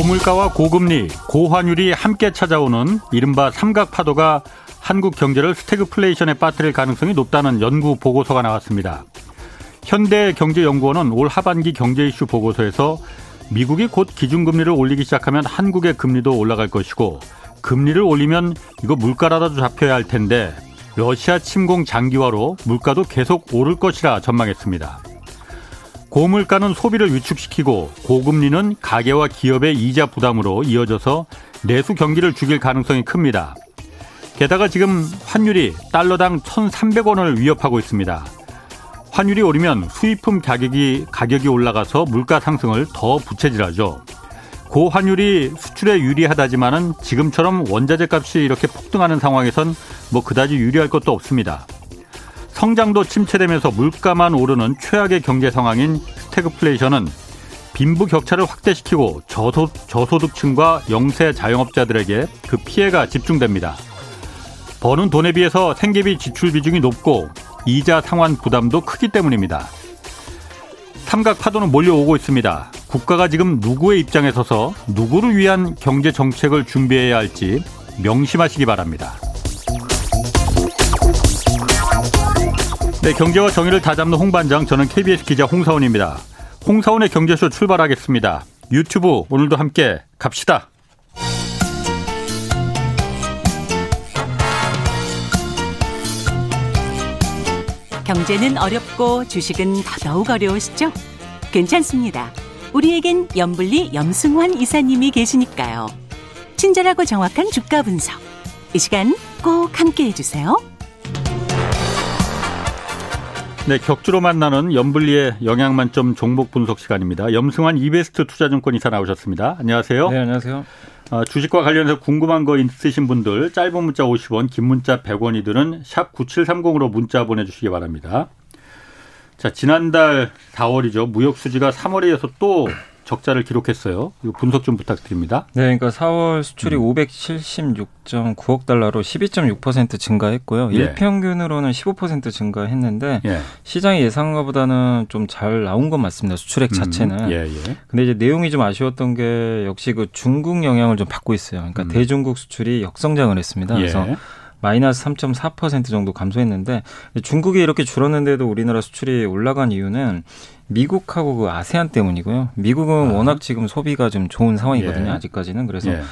고물가와 고금리, 고환율이 함께 찾아오는 이른바 삼각파도가 한국 경제를 스태그플레이션에 빠뜨릴 가능성이 높다는 연구 보고서가 나왔습니다. 현대경제연구원은 올 하반기 경제 이슈 보고서에서 미국이 곧 기준금리를 올리기 시작하면 한국의 금리도 올라갈 것이고 금리를 올리면 이거 물가라도 잡혀야 할 텐데 러시아 침공 장기화로 물가도 계속 오를 것이라 전망했습니다. 고물가는 소비를 위축시키고 고금리는 가계와 기업의 이자 부담으로 이어져서 내수 경기를 죽일 가능성이 큽니다. 게다가 지금 환율이 달러당 1,300원을 위협하고 있습니다. 환율이 오르면 수입품 가격이 가격이 올라가서 물가 상승을 더 부채질하죠. 고환율이 수출에 유리하다지만은 지금처럼 원자재 값이 이렇게 폭등하는 상황에선 뭐 그다지 유리할 것도 없습니다. 성장도 침체되면서 물가만 오르는 최악의 경제 상황인 스태그플레이션은 빈부 격차를 확대시키고 저소, 저소득층과 영세 자영업자들에게 그 피해가 집중됩니다. 버는 돈에 비해서 생계비 지출 비중이 높고 이자 상환 부담도 크기 때문입니다. 삼각 파도는 몰려오고 있습니다. 국가가 지금 누구의 입장에 서서 누구를 위한 경제 정책을 준비해야 할지 명심하시기 바랍니다. 네, 경제와 정의를 다잡는 홍반장, 저는 KBS 기자 홍사원입니다. 홍사원의 경제쇼 출발하겠습니다. 유튜브 오늘도 함께 갑시다. 경제는 어렵고 주식은 더더욱 어려우시죠? 괜찮습니다. 우리에겐 염불리 염승환 이사님이 계시니까요. 친절하고 정확한 주가 분석. 이 시간 꼭 함께 해주세요. 네, 격주로 만나는 염블리의 영양 만점 종목 분석 시간입니다. 염승환 이베스트 투자증권 이사 나오셨습니다. 안녕하세요. 네, 안녕하세요. 어, 주식과 관련해서 궁금한 거 있으신 분들 짧은 문자 50원, 긴 문자 100원이 드는 샵 9730으로 문자 보내주시기 바랍니다. 자, 지난달 4월이죠. 무역 수지가 3월에 이어서 또 적자를 기록했어요. 이거 분석 좀 부탁드립니다. 네, 그러니까 4월 수출이 음. 576.9억 달러로 12.6% 증가했고요. 예. 일평균으로는 15% 증가했는데 예. 시장의 예상한 것보다는 좀 잘 나온 건 맞습니다. 수출액 음. 자체는. 음. 예, 예. 근데 이제 내용이 좀 아쉬웠던 게 역시 그 중국 영향을 좀 받고 있어요. 그러니까 음. 대중국 수출이 역성장을 했습니다. 그래서 예. 마이너스 3.4% 정도 감소했는데 중국이 이렇게 줄었는데도 우리나라 수출이 올라간 이유는 미국하고 그 아세안 때문이고요. 미국은 아. 워낙 지금 소비가 좀 좋은 상황이거든요. 예. 아직까지는 그래서 예.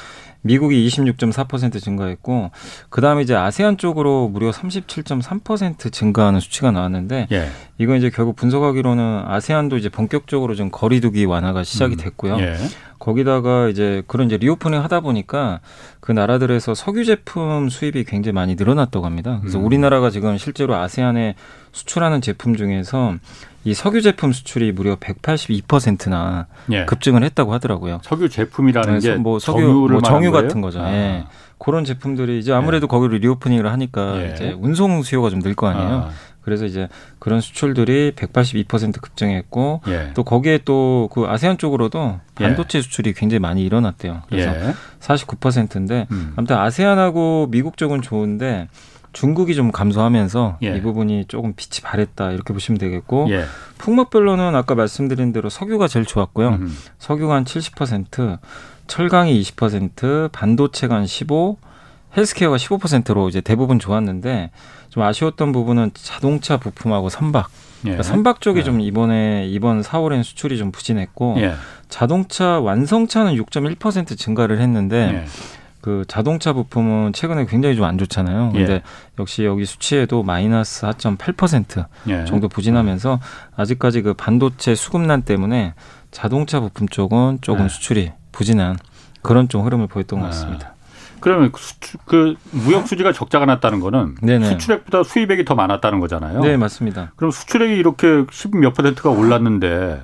미국이 26.4% 증가했고 그다음에 이제 아세안 쪽으로 무려 37.3% 증가하는 수치가 나왔는데 예. 이건 이제 결국 분석하기로는 아세안도 이제 본격적으로 좀 거리두기 완화가 시작이 음. 됐고요. 음. 예. 거기다가 이제 그런 이제 리오프닝 하다 보니까 그 나라들에서 석유 제품 수입이 굉장히 많이 늘어났다고 합니다. 그래서 음. 우리나라가 지금 실제로 아세안에 수출하는 제품 중에서 이 석유 제품 수출이 무려 182%나 예. 급증을 했다고 하더라고요. 석유 제품이라는 게뭐 석유 뭐 정유 같은 거죠. 아. 예. 그런 제품들이 이제 아무래도 예. 거기로 리오프닝을 하니까 예. 이제 운송 수요가 좀 늘 거 아니에요. 아. 그래서 이제 그런 수출들이 182% 급증했고 예. 또 거기에 또 그 아세안 쪽으로도 예. 반도체 수출이 굉장히 많이 일어났대요. 그래서 예. 49%인데 음. 아무튼 아세안하고 미국 쪽은 좋은데 중국이 좀 감소하면서 예. 이 부분이 조금 빛이 바랬다 이렇게 보시면 되겠고 예. 품목별로는 아까 말씀드린 대로 석유가 제일 좋았고요. 음. 석유가 한 70%, 철강이 20%, 반도체가 한 15, 헬스케어가 15%로 이제 대부분 좋았는데 좀 아쉬웠던 부분은 자동차 부품하고 선박. 예. 그러니까 선박 쪽이 예. 좀 이번에 이번 4월엔 수출이 좀 부진했고 예. 자동차 완성차는 6.1% 증가를 했는데 예. 그 자동차 부품은 최근에 굉장히 좀 안 좋잖아요. 근데 예. 역시 여기 수치에도 마이너스 4.8% 예. 정도 부진하면서 아직까지 그 반도체 수급난 때문에 자동차 부품 쪽은 조금 예. 수출이 부진한 그런 좀 흐름을 보였던 것 아. 같습니다. 그러면 수출, 그 무역 수지가 적자가 났다는 거는 네네. 수출액보다 수입액이 더 많았다는 거잖아요. 네, 맞습니다. 그럼 수출액이 이렇게 10몇 퍼센트가 올랐는데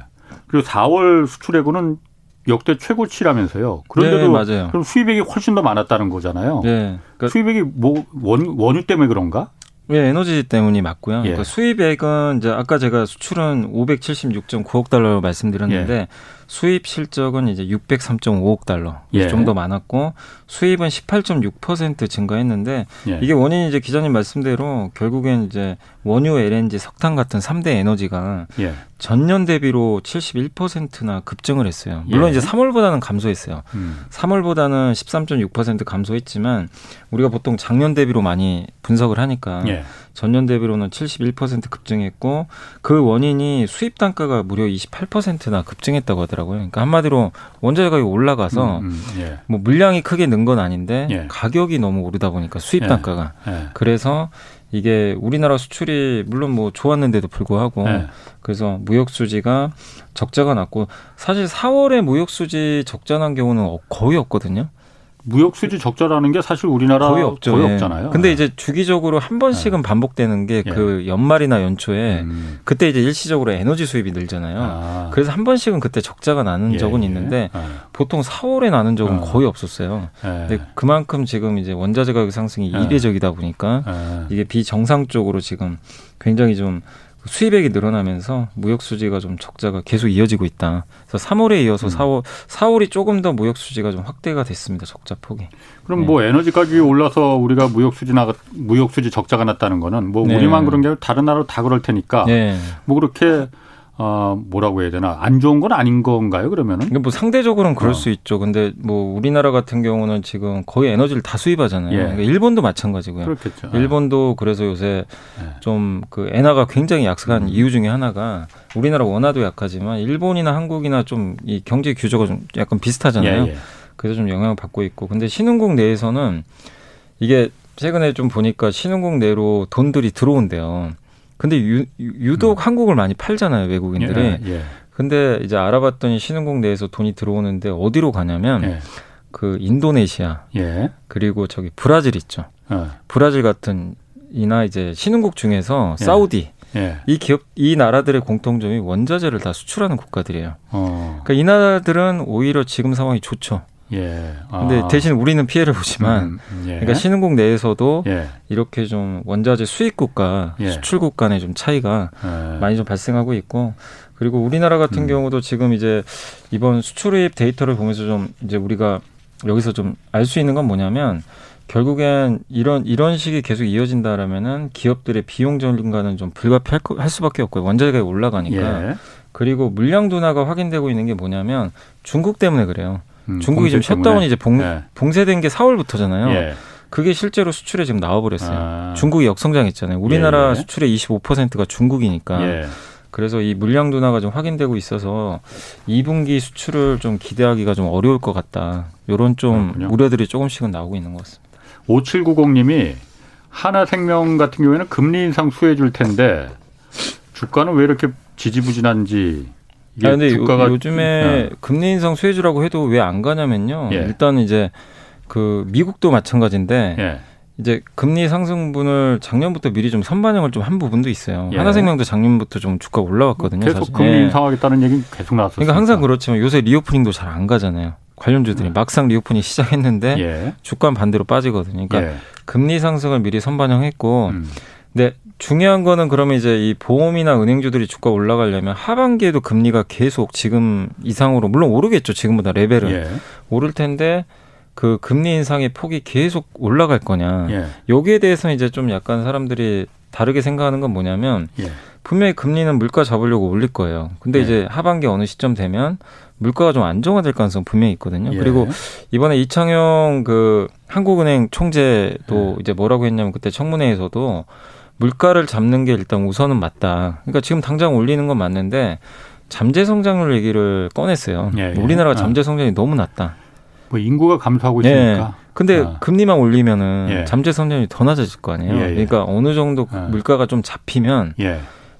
그리고 4월 수출액은 역대 최고치라면서요. 그런데도 네, 맞아요. 그럼 수입액이 훨씬 더 많았다는 거잖아요. 네. 그러니까 수입액이 뭐 원, 원유 때문에 그런가? 예, 에너지 때문이 맞고요. 예. 그러니까 수입액은 이제 아까 제가 수출은 576.9억 달러로 말씀드렸는데 예. 수입 실적은 이제 603.5억 달러 예. 좀더 많았고 수입은 18.6% 증가했는데 예. 이게 원인이 이제 기자님 말씀대로 결국엔 이제 원유, LNG, 석탄 같은 3대 에너지가 예. 전년 대비로 71%나 급증을 했어요. 물론 예. 이제 3월보다는 감소했어요. 음. 3월보다는 13.6% 감소했지만 우리가 보통 작년 대비로 많이 분석을 하니까 예. 전년 대비로는 71% 급증했고 그 원인이 수입 단가가 무려 28%나 급증했다고 하더라고요. 그러니까 한마디로 원자재 가격이 올라가서 음, 음, 예. 뭐 물량이 크게 는 건 아닌데 예. 가격이 너무 오르다 보니까 수입 예. 단가가 예. 그래서 이게 우리나라 수출이 물론 뭐 좋았는데도 불구하고 네. 그래서 무역 수지가 적자가 났고 사실 4월에 무역 수지 적자 난 경우는 거의 없거든요. 무역 수지 적자라는 게 사실 우리나라 거의 없죠. 거의 예. 없잖아요. 근데 네. 이제 주기적으로 한 번씩은 네. 반복되는 게그 예. 연말이나 연초에 음. 그때 이제 일시적으로 에너지 수입이 늘잖아요. 아. 그래서 한 번씩은 그때 적자가 나는 예. 적은 있는데 아. 보통 4월에 나는 적은 아. 거의 없었어요. 예. 근데 그만큼 지금 이제 원자재 가격 상승이 예. 이례적이다 보니까 예. 이게 비정상적으로 지금 굉장히 좀 수입액이 늘어나면서 무역 수지가 좀 적자가 계속 이어지고 있다. 그래서 3월에 이어서 음. 4월 4월이 조금 더 무역 수지가 좀 확대가 됐습니다. 적자 폭이. 그럼 네. 뭐 에너지 가격이 올라서 우리가 무역 수지 나 무역 수지 적자가 났다는 거는 뭐 네. 우리만 그런 게 아니라 다른 나라도 다 그럴 테니까 네. 뭐 그렇게 어, 뭐라고 해야 되나 안 좋은 건 아닌 건가요 그러면은? 뭐 상대적으로는 그럴 어. 수 있죠. 근데 뭐 우리나라 같은 경우는 지금 거의 에너지를 다 수입하잖아요. 예. 그러니까 일본도 마찬가지고요. 그렇겠죠. 일본도 그래서 요새 예. 좀그 엔화가 굉장히 약세한 음. 이유 중에 하나가 우리나라 원화도 약하지만 일본이나 한국이나 좀 이 경제 규조가 좀 약간 비슷하잖아요. 예, 예. 그래서 좀 영향을 받고 있고 근데 신흥국 내에서는 이게 최근에 좀 보니까 신흥국 내로 돈들이 들어온대요. 근데 유, 유독 음. 한국을 많이 팔잖아요 외국인들이. 예, 예. 근데 이제 알아봤더니 신흥국 내에서 돈이 들어오는데 어디로 가냐면 예. 그 인도네시아 예. 그리고 저기 브라질 있죠. 어. 브라질 같은 이나 이제 신흥국 중에서 예. 사우디 예. 이 기업 이 나라들의 공통점이 원자재를 다 수출하는 국가들이에요. 어. 그러니까 이 나라들은 오히려 지금 상황이 좋죠. 예. 아. 근데 대신 우리는 피해를 보지만, 음, 음, 예. 그러니까 신흥국 내에서도 예. 이렇게 좀 원자재 수입국과 예. 수출국 간의 좀 차이가 예. 많이 좀 발생하고 있고, 그리고 우리나라 같은 음. 경우도 지금 이제 이번 수출입 데이터를 보면서 좀 이제 우리가 여기서 좀 알 수 있는 건 뭐냐면 결국엔 이런 이런 식이 계속 이어진다라면은 기업들의 비용 증가는 좀 불가피할 할 수밖에 없고요. 원자재가 올라가니까. 예. 그리고 물량 둔화가 확인되고 있는 게 뭐냐면 중국 때문에 그래요. 음, 중국이 지금 셧다운이 이제 봉, 예. 봉쇄된 게 4월부터잖아요. 예. 그게 실제로 수출에 지금 나와버렸어요. 아. 중국이 역성장했잖아요. 우리나라 예. 예. 수출의 25%가 중국이니까. 예. 그래서 이 물량 둔화가 좀 확인되고 있어서 2분기 수출을 좀 기대하기가 좀 어려울 것 같다. 요런 좀 그렇군요. 우려들이 조금씩은 나오고 있는 것 같습니다. 5790님이 하나생명 같은 경우에는 금리 인상 수혜해 줄 텐데 주가는 왜 이렇게 지지부진한지 아, 근데 주가가 요, 즘에 어. 금리 인상 수혜주라고 해도 왜 안 가냐면요. 예. 일단 이제 그 미국도 마찬가지인데 예. 이제 금리 상승분을 작년부터 미리 좀 선반영을 좀 한 부분도 있어요. 예. 하나생명도 작년부터 좀 주가 올라왔거든요. 계속 사실. 금리 예. 인상하겠다는 얘기 계속 나왔어요. 그러니까 항상 그렇지만 요새 reopening도 잘 안 가잖아요. 관련주들이 음. 막상 reopening 시작했는데 예. 주가는 반대로 빠지거든요. 그러니까 예. 금리 상승을 미리 선반영했고 음. 근데 중요한 거는 그러면 이제 이 보험이나 은행주들이 주가 올라가려면 하반기에도 금리가 계속 지금 이상으로 물론 오르겠죠 지금보다 레벨은 예. 오를 텐데 그 금리 인상의 폭이 계속 올라갈 거냐 예. 여기에 대해서 이제 좀 약간 사람들이 다르게 생각하는 건 뭐냐면 예. 분명히 금리는 물가 잡으려고 올릴 거예요 근데 예. 이제 하반기 어느 시점 되면 물가가 좀 안정화될 가능성 분명히 있거든요 예. 그리고 이번에 이창용 그 한국은행 총재도 예. 이제 뭐라고 했냐면 그때 청문회에서도 물가를 잡는 게 일단 우선은 맞다. 그러니까 지금 당장 올리는 건 맞는데 잠재 성장률 얘기를 꺼냈어요. 예, 예. 우리나라가 아. 잠재 성장이 너무 낮다. 뭐 인구가 감소하고 예. 있으니까. 예. 근데 아. 금리만 올리면은 예. 잠재 성장률이 더 낮아질 거 아니에요. 예, 그러니까 어느 정도 아. 물가가 좀 잡히면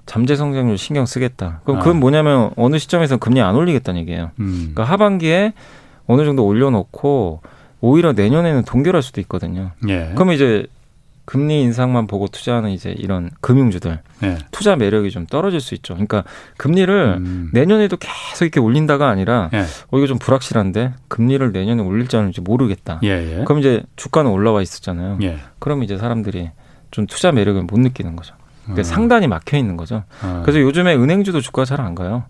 잠재 성장률 신경 쓰겠다. 그럼 아. 그건 뭐냐면 어느 시점에서 금리 안 올리겠다는 얘기예요. 음. 그러니까 하반기에 어느 정도 올려놓고 오히려 내년에는 동결할 수도 있거든요. 예. 그러면 이제 금리 인상만 보고 투자하는 이제 이런 금융주들 네. 투자 매력이 좀 떨어질 수 있죠. 그러니까 금리를 음. 내년에도 계속 이렇게 올린다가 아니라 네. 어 이거 좀 불확실한데 금리를 내년에 올릴지 않을지 모르겠다. 예, 예. 그럼 이제 주가는 올라와 있었잖아요. 예. 그럼 이제 사람들이 좀 투자 매력을 못 느끼는 거죠. 그러니까 음. 상단이 막혀 있는 거죠. 음. 그래서 요즘에 은행주도 주가 잘 안 가요.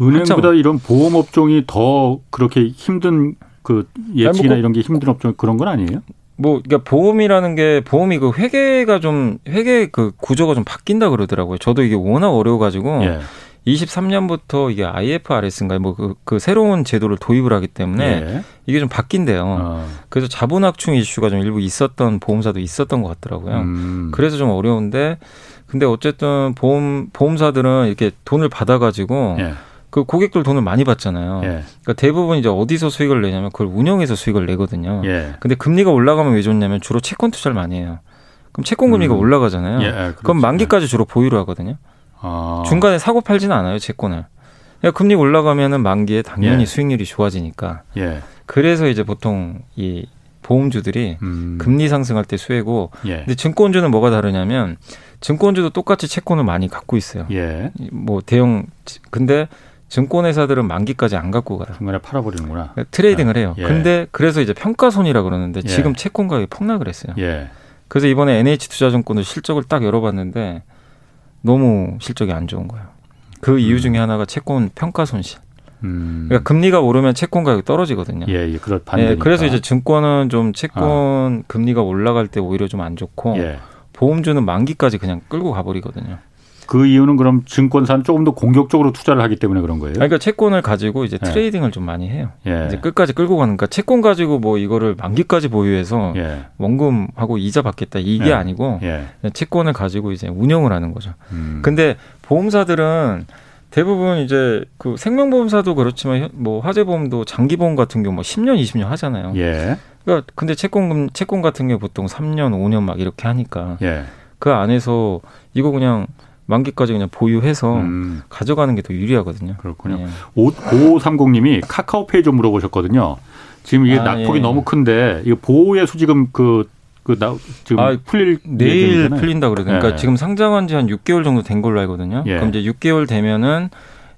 은행보다 한참. 이런 보험 업종이 더 그렇게 힘든 그 예측이나 뭐 이런 게 힘든 업종 그런 건 아니에요? 뭐 그러니까 보험이라는 게 보험이 그 회계가 좀 회계 그 구조가 좀 바뀐다 그러더라고요. 저도 이게 워낙 어려워 가지고 예. 23년부터 이게 IFRS인가요? 뭐그 그 새로운 제도를 도입을 하기 때문에 예. 이게 좀 바뀐대요. 어. 그래서 자본학충 이슈가 좀 일부 있었던 보험사도 있었던 것 같더라고요. 음. 그래서 좀 어려운데 근데 어쨌든 보험 보험사들은 이렇게 돈을 받아 가지고 예. 그 고객들 돈을 많이 받잖아요. 예. 그러니까 대부분 이제 어디서 수익을 내냐면 그걸 운영해서 수익을 내거든요. 예. 근데 금리가 올라가면 왜 좋냐면 주로 채권 투자를 많이 해요. 그럼 채권 금리가 음. 올라가잖아요. 예, 그렇죠. 그럼 만기까지 주로 보유를 하거든요. 아. 중간에 사고 팔지는 않아요, 채권을. 그러니까 금리 올라가면은 만기에 당연히 예. 수익률이 좋아지니까. 예. 그래서 이제 보통 이 보험주들이 음. 금리 상승할 때 수혜고 예. 근데 증권주는 뭐가 다르냐면 증권주도 똑같이 채권을 많이 갖고 있어요. 예. 뭐 대형 근데 증권회사들은 만기까지 안 갖고 가요. 중간에 팔아버리는구나. 그러니까 트레이딩을 해요. 예. 근데 그래서 이제 평가손이라 그러는데 예. 지금 채권 가격이 폭락을 했어요. 예. 그래서 이번에 NH투자증권도 실적을 딱 열어봤는데 너무 실적이 안 좋은 거예요. 그 음. 이유 중에 하나가 채권 평가 손실. 음. 그러니까 금리가 오르면 채권 가격이 떨어지거든요. 예, 예, 그렇 예, 그래서 이제 증권은 좀 채권 어. 금리가 올라갈 때 오히려 좀 안 좋고 예. 보험주는 만기까지 그냥 끌고 가버리거든요. 그 이유는 그럼 증권사는 조금 더 공격적으로 투자를 하기 때문에 그런 거예요? 그러니까 채권을 가지고 이제 예. 트레이딩을 좀 많이 해요. 예. 이제 끝까지 끌고 가는 그러니까 채권 가지고 뭐 이거를 만기까지 보유해서 예. 원금하고 이자 받겠다 이게 예. 아니고 예. 채권을 가지고 이제 운영을 하는 거죠. 음. 근데 보험사들은 대부분 이제 그 생명보험사도 그렇지만 뭐 화재보험도 장기보험 같은 경우 뭐 10년, 20년 하잖아요. 예. 그러니까 근데 채권 채권 같은 경우 보통 3년, 5년 막 이렇게 하니까 예. 그 안에서 이거 그냥 만기까지 그냥 보유해서 음. 가져가는 게 더 유리하거든요. 그렇군요. 예. 5530님이 카카오페이 좀 물어보셨거든요. 지금 이게 아, 낙폭이 예. 너무 큰데 이거 보호예수 지금 그, 그, 나, 지금 아, 풀릴 내일 풀린다 그래요. 그러니까 예. 지금 상장한 지 한 6개월 정도 된 걸로 알거든요. 예. 그럼 이제 6개월 되면은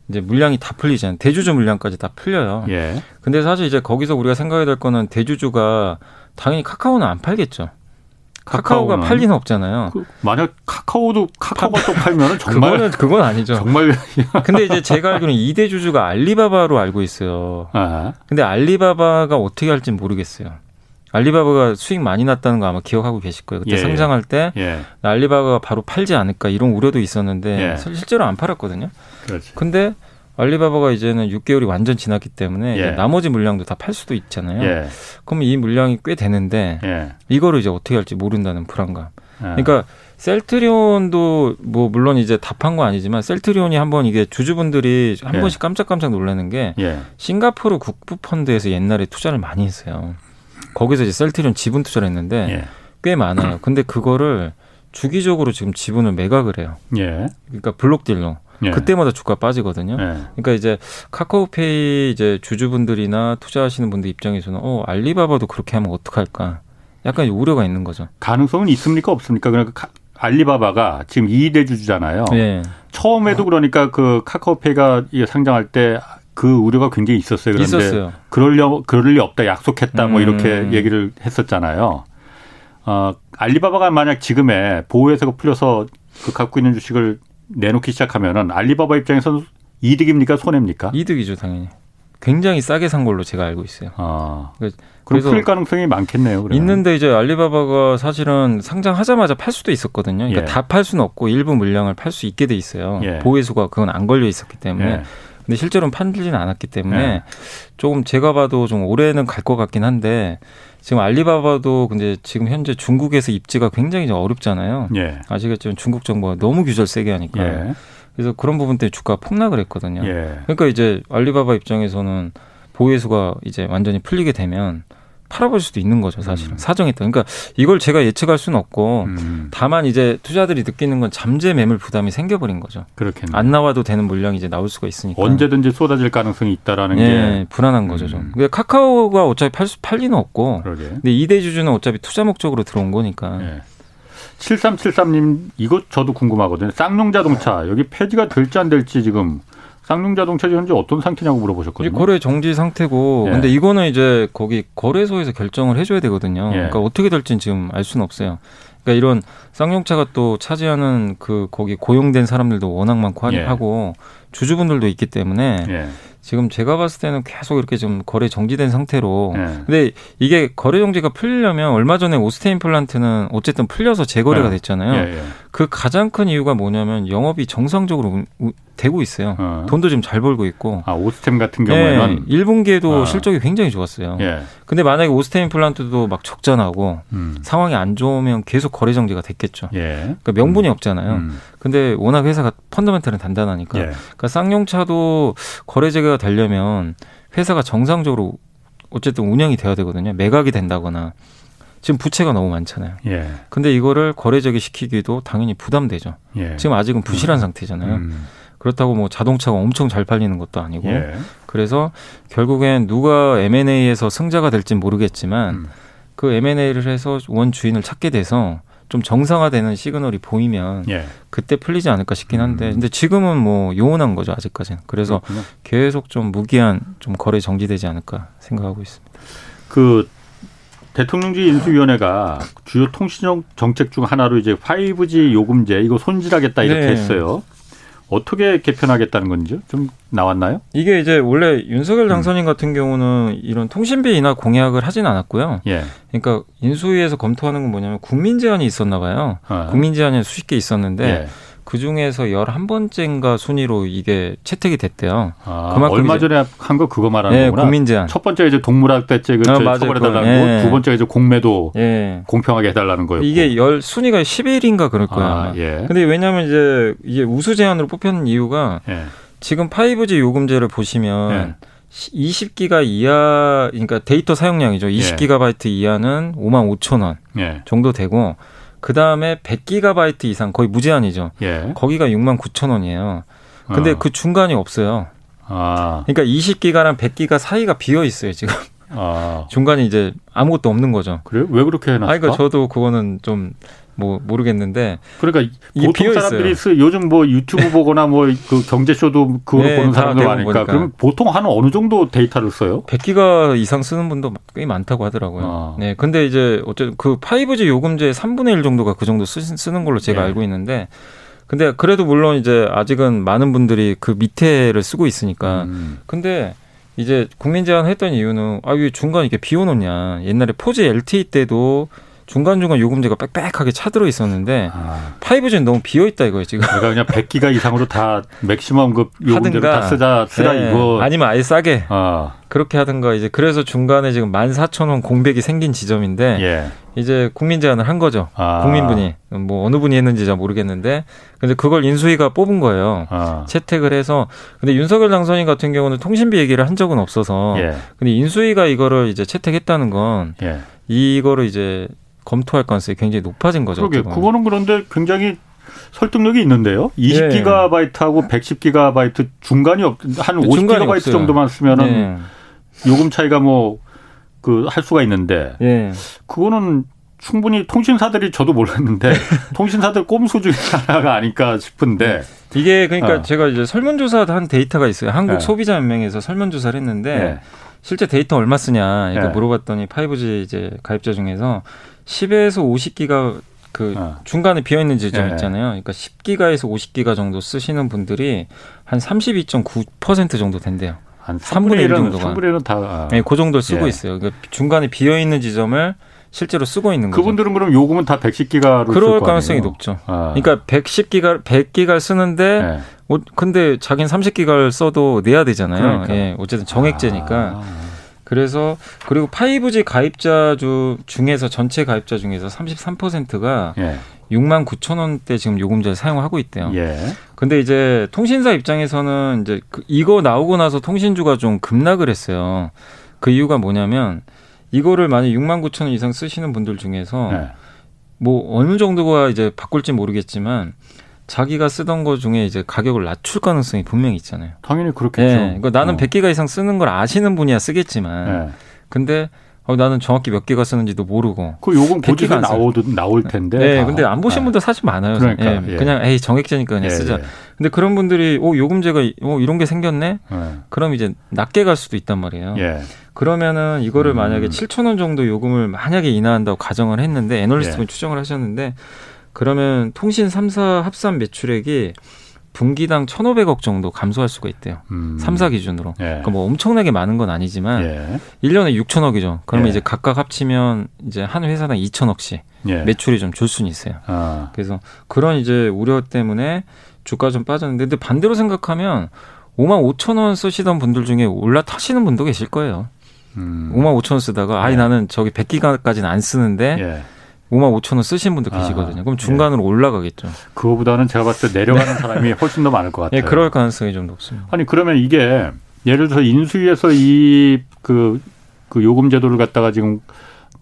이제 물량이 다 풀리잖아요. 대주주 물량까지 다 풀려요. 예. 근데 사실 이제 거기서 우리가 생각해야 될 거는 대주주가 당연히 카카오는 안 팔겠죠. 카카오가 팔 리는 없잖아요. 그, 만약 카카오도 카카오가 또 팔면은 정말 그거는 그건 아니죠. 정말. 근데 이제 제가 알기로는 2대 주주가 알리바바로 알고 있어요. 아. 근데 알리바바가 어떻게 할지 모르겠어요. 알리바바가 수익 많이 났다는 거 아마 기억하고 계실 거예요. 그때 예. 상장할 때 예. 알리바바가 바로 팔지 않을까 이런 우려도 있었는데 예. 실제로 안 팔았거든요. 그렇지. 근데 알리바바가 이제는 6개월이 완전 지났기 때문에 예. 나머지 물량도 다 팔 수도 있잖아요. 예. 그럼 이 물량이 꽤 되는데 예. 이거를 이제 어떻게 할지 모른다는 불안감. 예. 그러니까 셀트리온도 뭐 물론 이제 답한 거 아니지만 셀트리온이 한번 이게 주주분들이 한 예. 번씩 깜짝깜짝 놀라는 게 예. 싱가포르 국부 펀드에서 옛날에 투자를 많이 했어요. 거기서 이제 셀트리온 지분 투자를 했는데 꽤 많아요. 근데 그거를 주기적으로 지금 지분을 매각을 해요. 그러니까 블록딜로. 예. 그때마다 주가 빠지거든요. 예. 그러니까 이제 카카오페이 이제 주주분들이나 투자하시는 분들 입장에서는 어 알리바바도 그렇게 하면 어떡할까? 약간 우려가 있는 거죠. 가능성은 있습니까 없습니까? 그러니까 알리바바가 지금 2대 주주잖아요. 예. 처음에도 그러니까 그 카카오페이가 상장할 때 그 우려가 굉장히 있었어요. 그런데 있었어요. 그럴려 그럴 리 없다 약속했다 뭐 이렇게 음. 얘기를 했었잖아요. 어, 알리바바가 만약 지금의 보호회사가 풀려서 그 갖고 있는 주식을 내놓기 시작하면은 알리바바 입장에서는 이득입니까 손해입니까? 이득이죠 당연히. 굉장히 싸게 산 걸로 제가 알고 있어요. 아. 그래서 풀릴 가능성이 많겠네요. 그러면. 있는데 이제 알리바바가 사실은 상장하자마자 팔 수도 있었거든요. 그러니까 예. 다팔 수는 없고 일부 물량을 팔 수 있게 돼 있어요. 예. 보호수가 그건 안 걸려 있었기 때문에. 예. 근데 실제로는 판지는 않았기 때문에 예. 조금 제가 봐도 좀 올해는 갈 것 같긴 한데 지금 알리바바도 근데 지금 현재 중국에서 입지가 굉장히 좀 어렵잖아요. 예. 아시겠지만 중국 정부가 너무 규제를 세게 하니까. 예. 그래서 그런 부분 때문에 주가가 폭락을 했거든요. 예. 그러니까 이제 알리바바 입장에서는 보유수가 이제 완전히 풀리게 되면 팔아볼 수도 있는 거죠, 사실은. 음. 사정에 따라. 그러니까 이걸 제가 예측할 수는 없고 음. 다만 이제 투자들이 느끼는 건 잠재 매물 부담이 생겨버린 거죠. 그렇겠네. 안 나와도 되는 물량이 이제 나올 수가 있으니까. 언제든지 쏟아질 가능성이 있다라는 예, 게 불안한 거죠, 좀. 음. 카카오가 어차피 팔, 수, 팔 리는 없고. 그러게. 근데 이대 주주는 어차피 투자 목적으로 들어온 거니까. 예. 7373님 이것 저도 궁금하거든요. 쌍용 자동차 여기 폐지가 될지 안 될지 지금 쌍용자동차 현재 어떤 상태냐고 물어보셨거든요. 거래 정지 상태고, 예. 근데 이거는 이제 거기 거래소에서 결정을 해줘야 되거든요. 예. 그러니까 어떻게 될지는 지금 알 수는 없어요. 그러니까 이런 쌍용차가 또 차지하는 그 거기 고용된 사람들도 워낙 많고 예. 하고 주주분들도 있기 때문에 예. 지금 제가 봤을 때는 계속 이렇게 좀 거래 정지된 상태로. 네. 근데 이게 거래 정지가 풀리려면 얼마 전에 오스테인 플란트는 어쨌든 풀려서 재거래가 네. 됐잖아요. 예, 예. 그 가장 큰 이유가 뭐냐면 영업이 정상적으로 되고 있어요. 어. 돈도 좀 잘 벌고 있고. 아, 오스템 같은 경우에는 네, 1분기에도 어. 실적이 굉장히 좋았어요. 예. 근데 만약에 오스테인 플란트도 막 적자나고 음. 상황이 안 좋으면 계속 거래 정지가 됐겠죠. 예. 그러니까 명분이 음. 없잖아요. 음. 근데 워낙 회사가 펀더멘털은 단단하니까. 예. 그러니까 쌍용차도 거래 재개가 되려면 회사가 정상적으로 어쨌든 운영이 돼야 되거든요. 매각이 된다거나 지금 부채가 너무 많잖아요. 예. 근데 이거를 거래적이 시키기도 당연히 부담되죠. 예. 지금 아직은 부실한 음. 상태잖아요. 음. 그렇다고 뭐 자동차가 엄청 잘 팔리는 것도 아니고 예. 그래서 결국엔 누가 M&A에서 승자가 될진 모르겠지만 음. 그 M&A를 해서 원 주인을 찾게 돼서 좀 정상화되는 시그널이 보이면 예. 그때 풀리지 않을까 싶긴 한데 음. 근데 지금은 뭐 요원한 거죠 아직까지는 그래서 그렇구나. 계속 좀 무기한 좀 거래 정지되지 않을까 생각하고 있습니다. 그 대통령직 인수위원회가 주요 통신 정책 중 하나로 이제 5G 요금제 이거 손질하겠다 이렇게 네. 했어요. 어떻게 개편하겠다는 건지 좀 나왔나요? 이게 이제 원래 윤석열 당선인 음. 같은 경우는 이런 통신비 인하 공약을 하진 않았고요. 예. 그러니까 인수위에서 검토하는 건 뭐냐면 국민 제안이 있었나 봐요. 아. 국민 제안이 수십 개 있었는데 예. 그 중에서 열한 번째인가 순위로 이게 채택이 됐대요. 아, 얼마 전에 한 거 그거 말하는 네, 거구나. 국민 제안. 첫 번째 이제 동물학대죄 그 아, 처벌해달라는 예. 거, 두 번째 이제 공매도 예. 공평하게 해달라는 거였고. 이게 열 순위가 11인가 그럴 거야. 아, 예. 근데 왜냐하면 이제 이게 우수 제안으로 뽑혔는 이유가 예. 지금 5G 요금제를 보시면. 예. 20기가 이하, 그러니까 데이터 사용량이죠. 20기가바이트 예. 이하는 5만 5천 원 예. 정도 되고 그 다음에 100기가바이트 이상 거의 무제한이죠. 예. 거기가 6만 9천 원이에요. 근데 어. 그 중간이 없어요. 아. 그러니까 20기가랑 100기가 사이가 비어 있어요 지금. 아. 중간에 이제 아무것도 없는 거죠. 그래요? 왜 그렇게 해놨을까? 아, 그러니까 저도 그거는 좀 뭐 모르겠는데 그러니까 보통 사람들이 있어요. 요즘 뭐 유튜브 보거나 뭐 그 경제 쇼도 그거 네, 보는 사람들 많으니까 그럼 보통 한 어느 정도 데이터를 써요? 100기가 이상 쓰는 분도 꽤 많다고 하더라고요. 아. 네. 근데 이제 어쨌든 그 5G 요금제 3분의 1 정도가 그 정도 쓰, 는 걸로 제가 네. 알고 있는데 근데 그래도 물론 이제 아직은 많은 분들이 그 밑에를 쓰고 있으니까 음. 근데 이제 국민 제안 했던 이유는 아 왜 중간 이렇게 비워놓냐 옛날에 포지 LTE 때도 중간중간 요금제가 빽빽하게 차들어 있었는데 아. 5G는 너무 비어 있다 이거예요 지금. 내가 그냥 100기가 이상으로 다 맥시멈 그 요금제로 다 쓰자 쓰라 네. 이거. 아니면 아예 싸게. 아. 그렇게 하든가 이제 그래서 중간에 지금 14,000원 공백이 생긴 지점인데 예. 이제 국민 제안을 한 거죠. 아. 국민분이 뭐 어느 분이 했는지 잘 모르겠는데 근데 그걸 인수위가 뽑은 거예요. 아. 채택을 해서 근데 윤석열 당선인 같은 경우는 통신비 얘기를 한 적은 없어서 예. 근데 인수위가 이거를 이제 채택했다는 건 예. 이거를 이제 검토할 가능성이 굉장히 높아진 거죠. 그러게 그거는 그런데 굉장히 설득력이 있는데요. 20기가바이트하고 네. 110기가바이트 중간이 없, 한 50기가바이트 정도만 쓰면은 네. 요금 차이가 뭐 그 할 수가 있는데 네. 그거는 충분히 통신사들이 저도 몰랐는데 통신사들 꼼수 중에 하나가 아닐까 싶은데 이게 그러니까 어. 제가 이제 설문조사 한 데이터가 있어요. 한국 네. 소비자 연맹에서 설문조사를 했는데 네. 실제 데이터 얼마 쓰냐 이렇게 네. 물어봤더니 5G 이제 가입자 중에서 10에서 50기가 그 어. 중간에 비어 있는 지점 네. 있잖아요. 그러니까 10기가에서 50기가 정도 쓰시는 분들이 한 32.9% 정도 된대요. 한 3분의 1 정도가. 3분의 1은 다. 아. 네, 그 정도를 쓰고 예. 있어요. 그러니까 중간에 비어 있는 지점을 실제로 쓰고 있는 거죠. 그분들은 그럼 요금은 다 110기가로 그럴 가능성이 높죠. 아. 그러니까 110기가 100기가를 쓰는데 네. 어, 근데 자기는 30기가를 써도 내야 되잖아요. 그러니까. 예, 어쨌든 정액제니까. 아. 그래서 그리고 5G 가입자 주 중에서 전체 가입자 중에서 33%가 예. 6만 9천 원대 지금 요금제를 사용하고 있대요. 예. 근데 이제 통신사 입장에서는 이제 그 이거 나오고 나서 통신주가 좀 급락을 했어요. 그 이유가 뭐냐면 이거를 만약 6만 9천 원 이상 쓰시는 분들 중에서 예. 뭐 어느 정도가 이제 바꿀지 모르겠지만 자기가 쓰던 거 중에 이제 가격을 낮출 가능성이 분명히 있잖아요. 당연히 그렇겠죠. 네, 그러니까 나는 어. 100기가 이상 쓰는 걸 아시는 분이야 쓰겠지만, 네. 근데 어, 나는 정확히 몇 개가 쓰는지도 모르고. 그 요금 고지서 나오도 나올 텐데. 네, 다. 근데 안 보신 네. 분들 사실 많아요. 그러니까 예, 예. 그냥 에이 정액제니까 그냥 예, 쓰자. 예. 근데 그런 분들이 오 요금제가 어 이런 게 생겼네. 예. 그럼 이제 낮게 갈 수도 있단 말이에요. 예. 그러면은 이거를 음. 만약에 7천 원 정도 요금을 만약에 인하한다고 가정을 했는데 애널리스트분 추정을 하셨는데 그러면 통신 3사 합산 매출액이 분기당 1,500억 정도 감소할 수가 있대요. 음. 3사 기준으로. 예. 그러니까 뭐 엄청나게 많은 건 아니지만 예. 1년에 6천억이죠. 그러면 예. 이제 각각 합치면 이제 한 회사당 2천억씩 예. 매출이 좀 줄 수는 있어요. 아. 그래서 그런 이제 우려 때문에 주가 좀 빠졌는데 근데 반대로 생각하면 5만 5천 원 쓰시던 분들 중에 올라타시는 분도 계실 거예요. 음. 5만 5천 원 쓰다가 아이 예. 나는 저기 100기가까지는 안 쓰는데 예. 5만 5천 원 쓰신 분들 계시거든요. 아, 그럼 중간으로 예. 올라가겠죠. 그거보다는 제가 봤을 때 내려가는 사람이 훨씬 더 많을 것 예, 같아요. 예, 그럴 가능성이 좀 높습니다. 아니 그러면 이게 예를 들어서 인수위에서 이그 그 요금 제도를 갖다가 지금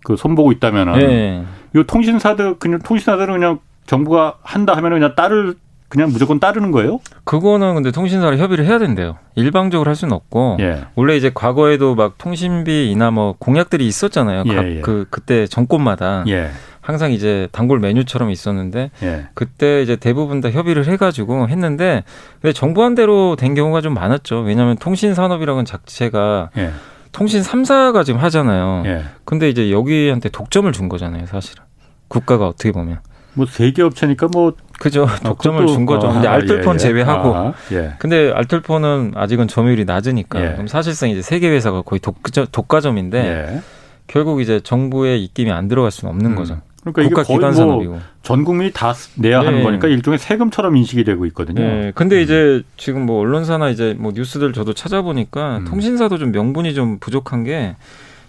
그 손보고 있다면은 예. 이 통신사들 그냥 통신사들은 그냥 정부가 한다 하면은 그냥 따를 그냥 무조건 따르는 거예요? 그거는 근데 통신사랑 협의를 해야 된대요. 일방적으로 할 수는 없고 예. 원래 이제 과거에도 막 통신비 이나 뭐 공약들이 있었잖아요. 예, 각, 예. 그 그때 정권마다 예. 항상 이제 단골 메뉴처럼 있었는데 예. 그때 이제 대부분 다 협의를 해가지고 했는데 근데 정부한 대로 된 경우가 좀 많았죠. 왜냐하면 통신 산업이라는 자체가 예. 통신 3사가 지금 하잖아요. 근데 이제 여기한테 독점을 준 거잖아요, 사실은. 국가가 어떻게 보면. 뭐 세계 업체니까 뭐 그죠 독점을 아, 준 거죠. 아, 근데 알뜰폰 예, 예. 제외하고. 아, 예. 근데 알뜰폰은 아직은 점유율이 낮으니까 예. 그럼 사실상 이제 세계 회사가 거의 독점, 독과점인데 예. 결국 이제 정부의 입김이 안 들어갈 수는 없는 음. 거죠. 그러니까 국가 이게 기관 산업이고 전 국민이 다 내야 하는 네. 거니까 일종의 세금처럼 인식이 되고 있거든요. 네. 근데 음. 이제 지금 뭐 언론사나 이제 뭐 뉴스들 저도 찾아보니까 음. 통신사도 좀 명분이 좀 부족한 게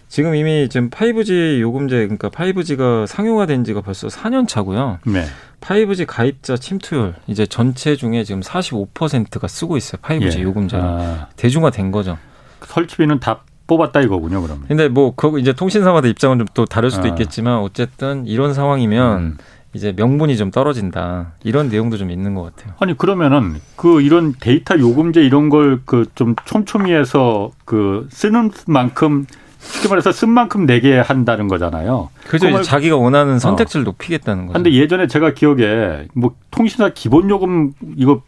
지금 이미 지금 5G 요금제 그러니까 5G가 상용화된 지가 벌써 4년 차고요. 네. 5G 가입자 침투율 이제 전체 중에 지금 45%가 쓰고 있어요. 5G 예. 요금제를 아. 대중화된 거죠. 설치비는 다 뽑았다 이거군요, 그러면. 근데 뭐 그 이제 통신사마다 입장은 좀 또 다를 수도 아. 있겠지만 어쨌든 이런 상황이면 음. 이제 명분이 좀 떨어진다 이런 내용도 좀 있는 것 같아요. 아니 그러면은 그 이런 데이터 요금제 이런 걸 그 좀 촘촘히 해서 그 쓰는 만큼 쉽게 말해서 쓴 만큼 내게 한다는 거잖아요. 그죠. 자기가 원하는 선택지를 어. 높이겠다는 거죠. 근데 예전에 제가 기억에 뭐 통신사 기본 요금 이거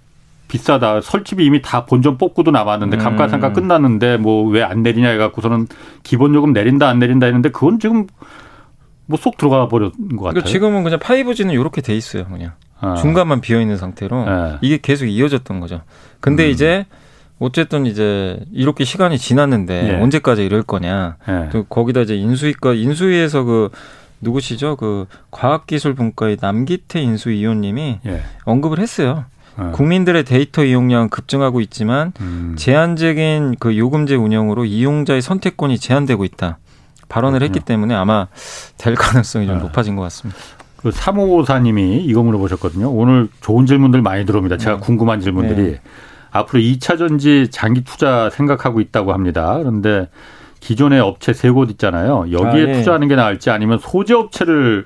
비싸다. 설치비 이미 다 본전 뽑고도 남았는데 음. 감가상가 끝났는데 뭐 왜 안 내리냐 해갖고서는 기본 요금 내린다 안 내린다 했는데 그건 지금 뭐 쏙 들어가 버린 것 그러니까 같아요. 지금은 그냥 5G는 이렇게 돼 있어요. 그냥 아. 중간만 비어 있는 상태로 네. 이게 계속 이어졌던 거죠. 근데 음. 이제 어쨌든 이제 이렇게 시간이 지났는데 예. 언제까지 이럴 거냐. 예. 또 거기다 이제 인수위과 인수위에서 그 누구시죠? 그 과학기술분과의 남기태 인수위원님이 예. 언급을 했어요. 어. 국민들의 데이터 이용량 급증하고 있지만 음. 제한적인 그 요금제 운영으로 이용자의 선택권이 제한되고 있다. 발언을 그렇군요. 했기 때문에 아마 될 가능성이 좀 어. 높아진 것 같습니다. 그 사모사님이 이거 물어보셨거든요. 오늘 좋은 질문들 많이 들어옵니다. 제가 네. 궁금한 질문들이. 네. 앞으로 2차 전지 장기 투자 생각하고 있다고 합니다. 그런데 기존의 업체 세 곳 있잖아요. 여기에 아, 네. 투자하는 게 나을지 아니면 소재 업체를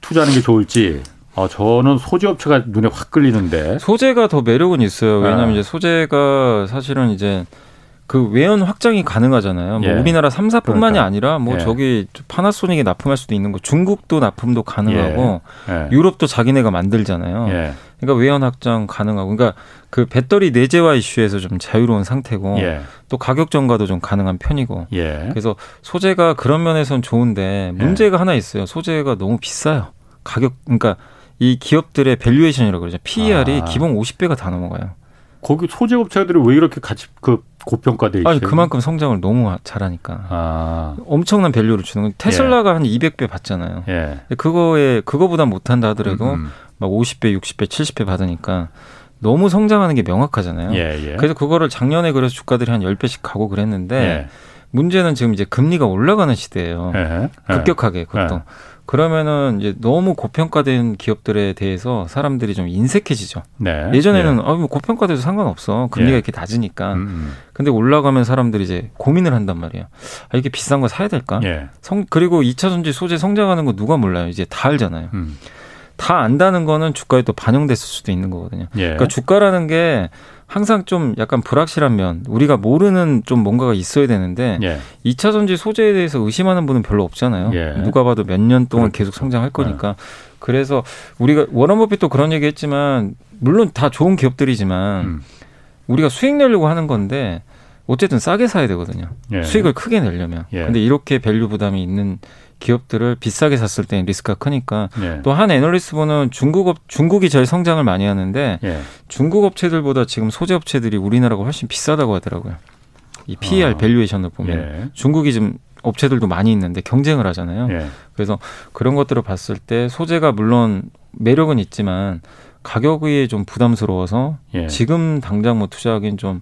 투자하는 게 좋을지. 어, 저는 소재 업체가 눈에 확 끌리는데. 소재가 더 매력은 있어요. 왜냐하면 아. 이제 소재가 사실은 이제 그 외연 확장이 가능하잖아요. 뭐 예. 우리나라 3사뿐만이 그러니까. 아니라 뭐 예. 저기 파나소닉에 납품할 수도 있는 거 중국도 납품도 가능하고 예. 예. 유럽도 자기네가 만들잖아요. 예. 그러니까 외연 확장 가능하고 그러니까 그 배터리 내재화 이슈에서 좀 자유로운 상태고 예. 또 가격 전가도 좀 가능한 편이고 그래서 소재가 그런 면에선 좋은데 문제가 하나 있어요. 소재가 너무 비싸요. 가격 그러니까 이 기업들의 valuation이라고 그러죠. PER이 아. 기본 50배가 다 넘어가요. 거기 소재 업체들이 왜 이렇게 같이 그 고평가돼 있어요? 아니 그만큼 성장을 너무 잘하니까 아. 엄청난 value를 주는 건 테슬라가 예. 한 200배 받잖아요. 예. 그거에 그거보다 못한다 하더라도 음, 음. 막 50배, 60배, 70배 받으니까 너무 성장하는 게 명확하잖아요. 예, 예. 그래서 그거를 작년에 그래서 주가들이 한 10배씩 가고 그랬는데 예. 문제는 지금 이제 금리가 올라가는 시대예요. 예. 급격하게 그것도. 그러면은 이제 너무 고평가된 기업들에 대해서 사람들이 좀 인색해지죠. 네. 예전에는 예. 아, 뭐 고평가돼도 상관없어. 금리가 예. 이렇게 낮으니까. 음, 음. 근데 올라가면 사람들이 이제 고민을 한단 말이에요. 아, 이게 비싼 거 사야 될까? 예. 성, 그리고 2차 전지 소재 성장하는 거 누가 몰라요. 이제 다 알잖아요. 음. 다 안다는 거는 주가에 또 반영됐을 수도 있는 거거든요. 예. 그러니까 주가라는 게 항상 좀 약간 불확실한 면 우리가 모르는 좀 뭔가가 있어야 되는데 예. 2차 전지 소재에 대해서 의심하는 분은 별로 없잖아요. 예. 누가 봐도 몇 년 동안 그렇죠. 계속 성장할 거니까. 예. 그래서 우리가 워런 버핏도 그런 얘기 했지만 물론 다 좋은 기업들이지만 음. 우리가 수익 내려고 하는 건데 어쨌든 싸게 사야 되거든요. 예. 수익을 크게 내려면. 예. 근데 이렇게 value 부담이 있는 기업들을 비싸게 샀을 때 리스크가 크니까 예. 또한 애널리스트분은 중국 업 중국이 제일 성장을 많이 하는데 예. 중국 업체들보다 지금 소재 업체들이 우리나라가 훨씬 비싸다고 하더라고요. 이 PER 아. valuation을 보면 예. 중국이 좀 업체들도 많이 있는데 경쟁을 하잖아요. 예. 그래서 그런 것들을 봤을 때 소재가 물론 매력은 있지만 가격이 좀 부담스러워서 예. 지금 당장 뭐 투자하기엔 좀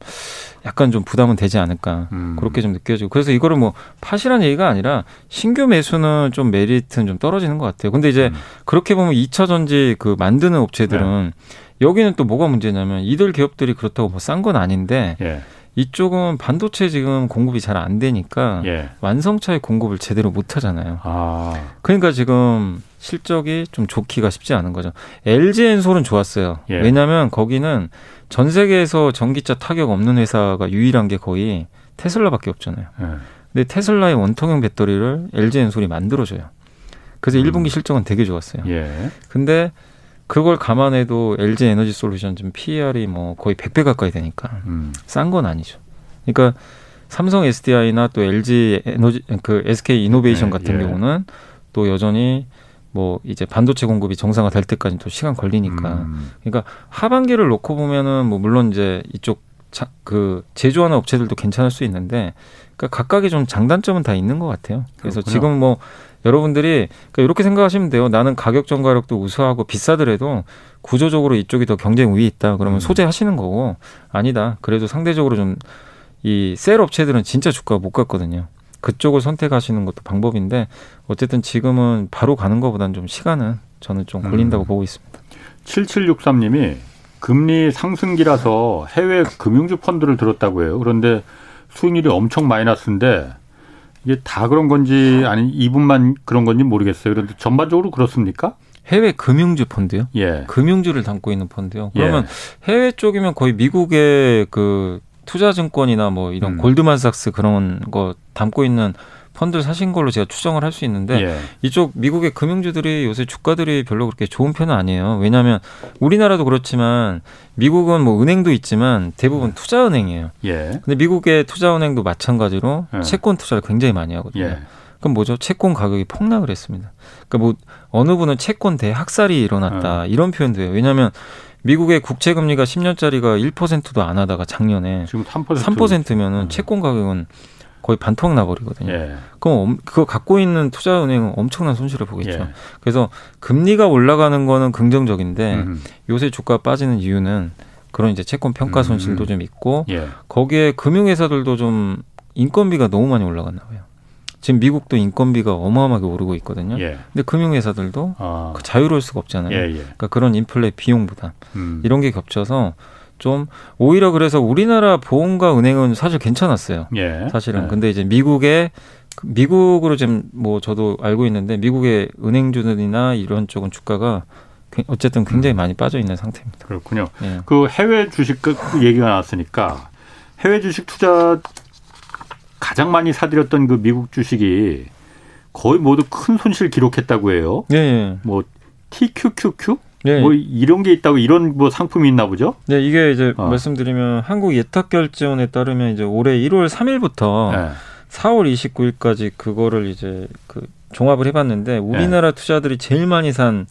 약간 좀 부담은 되지 않을까 음. 그렇게 좀 느껴지고 그래서 이거를 뭐 팔라는 얘기가 아니라 신규 매수는 좀 메리트는 좀 떨어지는 것 같아요. 근데 이제 음. 그렇게 보면 2차 전지 그 만드는 업체들은 네. 여기는 또 뭐가 문제냐면 이들 기업들이 그렇다고 뭐 싼 건 아닌데 예. 이쪽은 반도체 지금 공급이 잘 안 되니까 예. 완성차의 공급을 제대로 못 하잖아요. 아. 그러니까 지금 실적이 좀 좋기가 쉽지 않은 거죠. LG 엔솔은 좋았어요. 예. 왜냐하면 거기는 전 세계에서 전기차 타격 없는 회사가 유일한 게 거의 테슬라밖에 없잖아요. 예. 근데 테슬라의 원통형 배터리를 LG 엔솔이 만들어줘요. 그래서 음. 1분기 실적은 되게 좋았어요. 예. 근데 그걸 감안해도 LG 에너지 솔루션 지금 PER이 뭐 거의 100배 가까이 되니까 음. 싼건 아니죠. 그러니까 삼성 SDI나 또 LG 에너지 그 SK 이노베이션 네, 같은 예. 경우는 또 여전히 뭐 이제 반도체 공급이 정상화 될 때까지 또 시간 걸리니까 음. 그러니까 하반기를 놓고 보면은 뭐 물론 이제 이쪽 자, 그 제조하는 업체들도 괜찮을 수 있는데 그러니까 각각의 좀 장단점은 다 있는 것 같아요. 그래서 그렇구나. 지금 뭐 여러분들이 그러니까 이렇게 생각하시면 돼요. 나는 가격 전가력도 우수하고 비싸더라도 구조적으로 이쪽이 더 경쟁 우위 있다. 그러면 음. 소재하시는 거고 아니다. 그래도 상대적으로 좀 이 셀 업체들은 진짜 주가가 못 갔거든요. 그쪽을 선택하시는 것도 방법인데 어쨌든 지금은 바로 가는 것보다는 좀 시간은 저는 좀 걸린다고 음. 보고 있습니다. 7763님이 금리 상승기라서 해외 금융주 펀드를 들었다고 해요. 그런데 수익률이 엄청 마이너스인데 이게 다 그런 건지 아니 이분만 그런 건지 모르겠어요. 그런데 전반적으로 그렇습니까? 해외 금융주 펀드요? 예. 금융주를 담고 있는 펀드요. 그러면 예. 해외 쪽이면 거의 미국의 그 투자증권이나 뭐 이런 음. 골드만삭스 그런 거 담고 있는 펀드를 사신 걸로 제가 추정을 할 수 있는데 예. 이쪽 미국의 금융주들이 요새 주가들이 별로 그렇게 좋은 편은 아니에요. 왜냐하면 우리나라도 그렇지만 미국은 뭐 은행도 있지만 대부분 네. 투자은행이에요. 예. 근데 미국의 투자은행도 마찬가지로 예. 채권 투자를 굉장히 많이 하거든요. 예. 그럼 뭐죠? 채권 가격이 폭락을 했습니다. 그러니까 뭐 어느 분은 채권 대학살이 일어났다 어. 이런 표현도 해요. 왜냐하면 미국의 국채 금리가 10년짜리가 1%도 안 하다가 작년에 지금 3%, 3%면은 음. 채권 가격은 거의 반토막 나버리거든요. 예. 그럼 그거 갖고 있는 투자은행은 엄청난 손실을 보겠죠. 예. 그래서 금리가 올라가는 거는 긍정적인데 음. 요새 주가 빠지는 이유는 그런 이제 채권 평가 손실도 음. 좀 있고 예. 거기에 금융회사들도 좀 인건비가 너무 많이 올라갔나 봐요. 지금 미국도 인건비가 어마어마하게 오르고 있거든요. 예. 근데 금융회사들도 아. 그 자유로울 수가 없잖아요. 예, 예. 그러니까 그런 인플레 비용 부담 음. 이런 게 겹쳐서 좀 오히려 그래서 우리나라 보험과 은행은 사실 괜찮았어요. 예. 사실은. 예. 근데 이제 미국의 미국으로 지금 뭐 저도 알고 있는데 미국의 은행주들이나 이런 쪽은 주가가 어쨌든 굉장히 음. 많이 빠져 있는 상태입니다. 그렇군요. 예. 그 해외 주식 그 얘기가 나왔으니까 해외 주식 투자 가장 많이 사들였던 그 미국 주식이 거의 모두 큰 손실 기록했다고 해요. 예. 예. 뭐 TQQQ 네. 뭐 이런 게 있다고 이런 뭐 상품이 있나 보죠? 네, 이게 이제 어. 말씀드리면 한국 예탁 결제원에 따르면 이제 올해 1월 3일부터 네. 4월 29일까지 그거를 이제 그 종합을 해봤는데 우리나라 네. 투자들이 제일 많이 산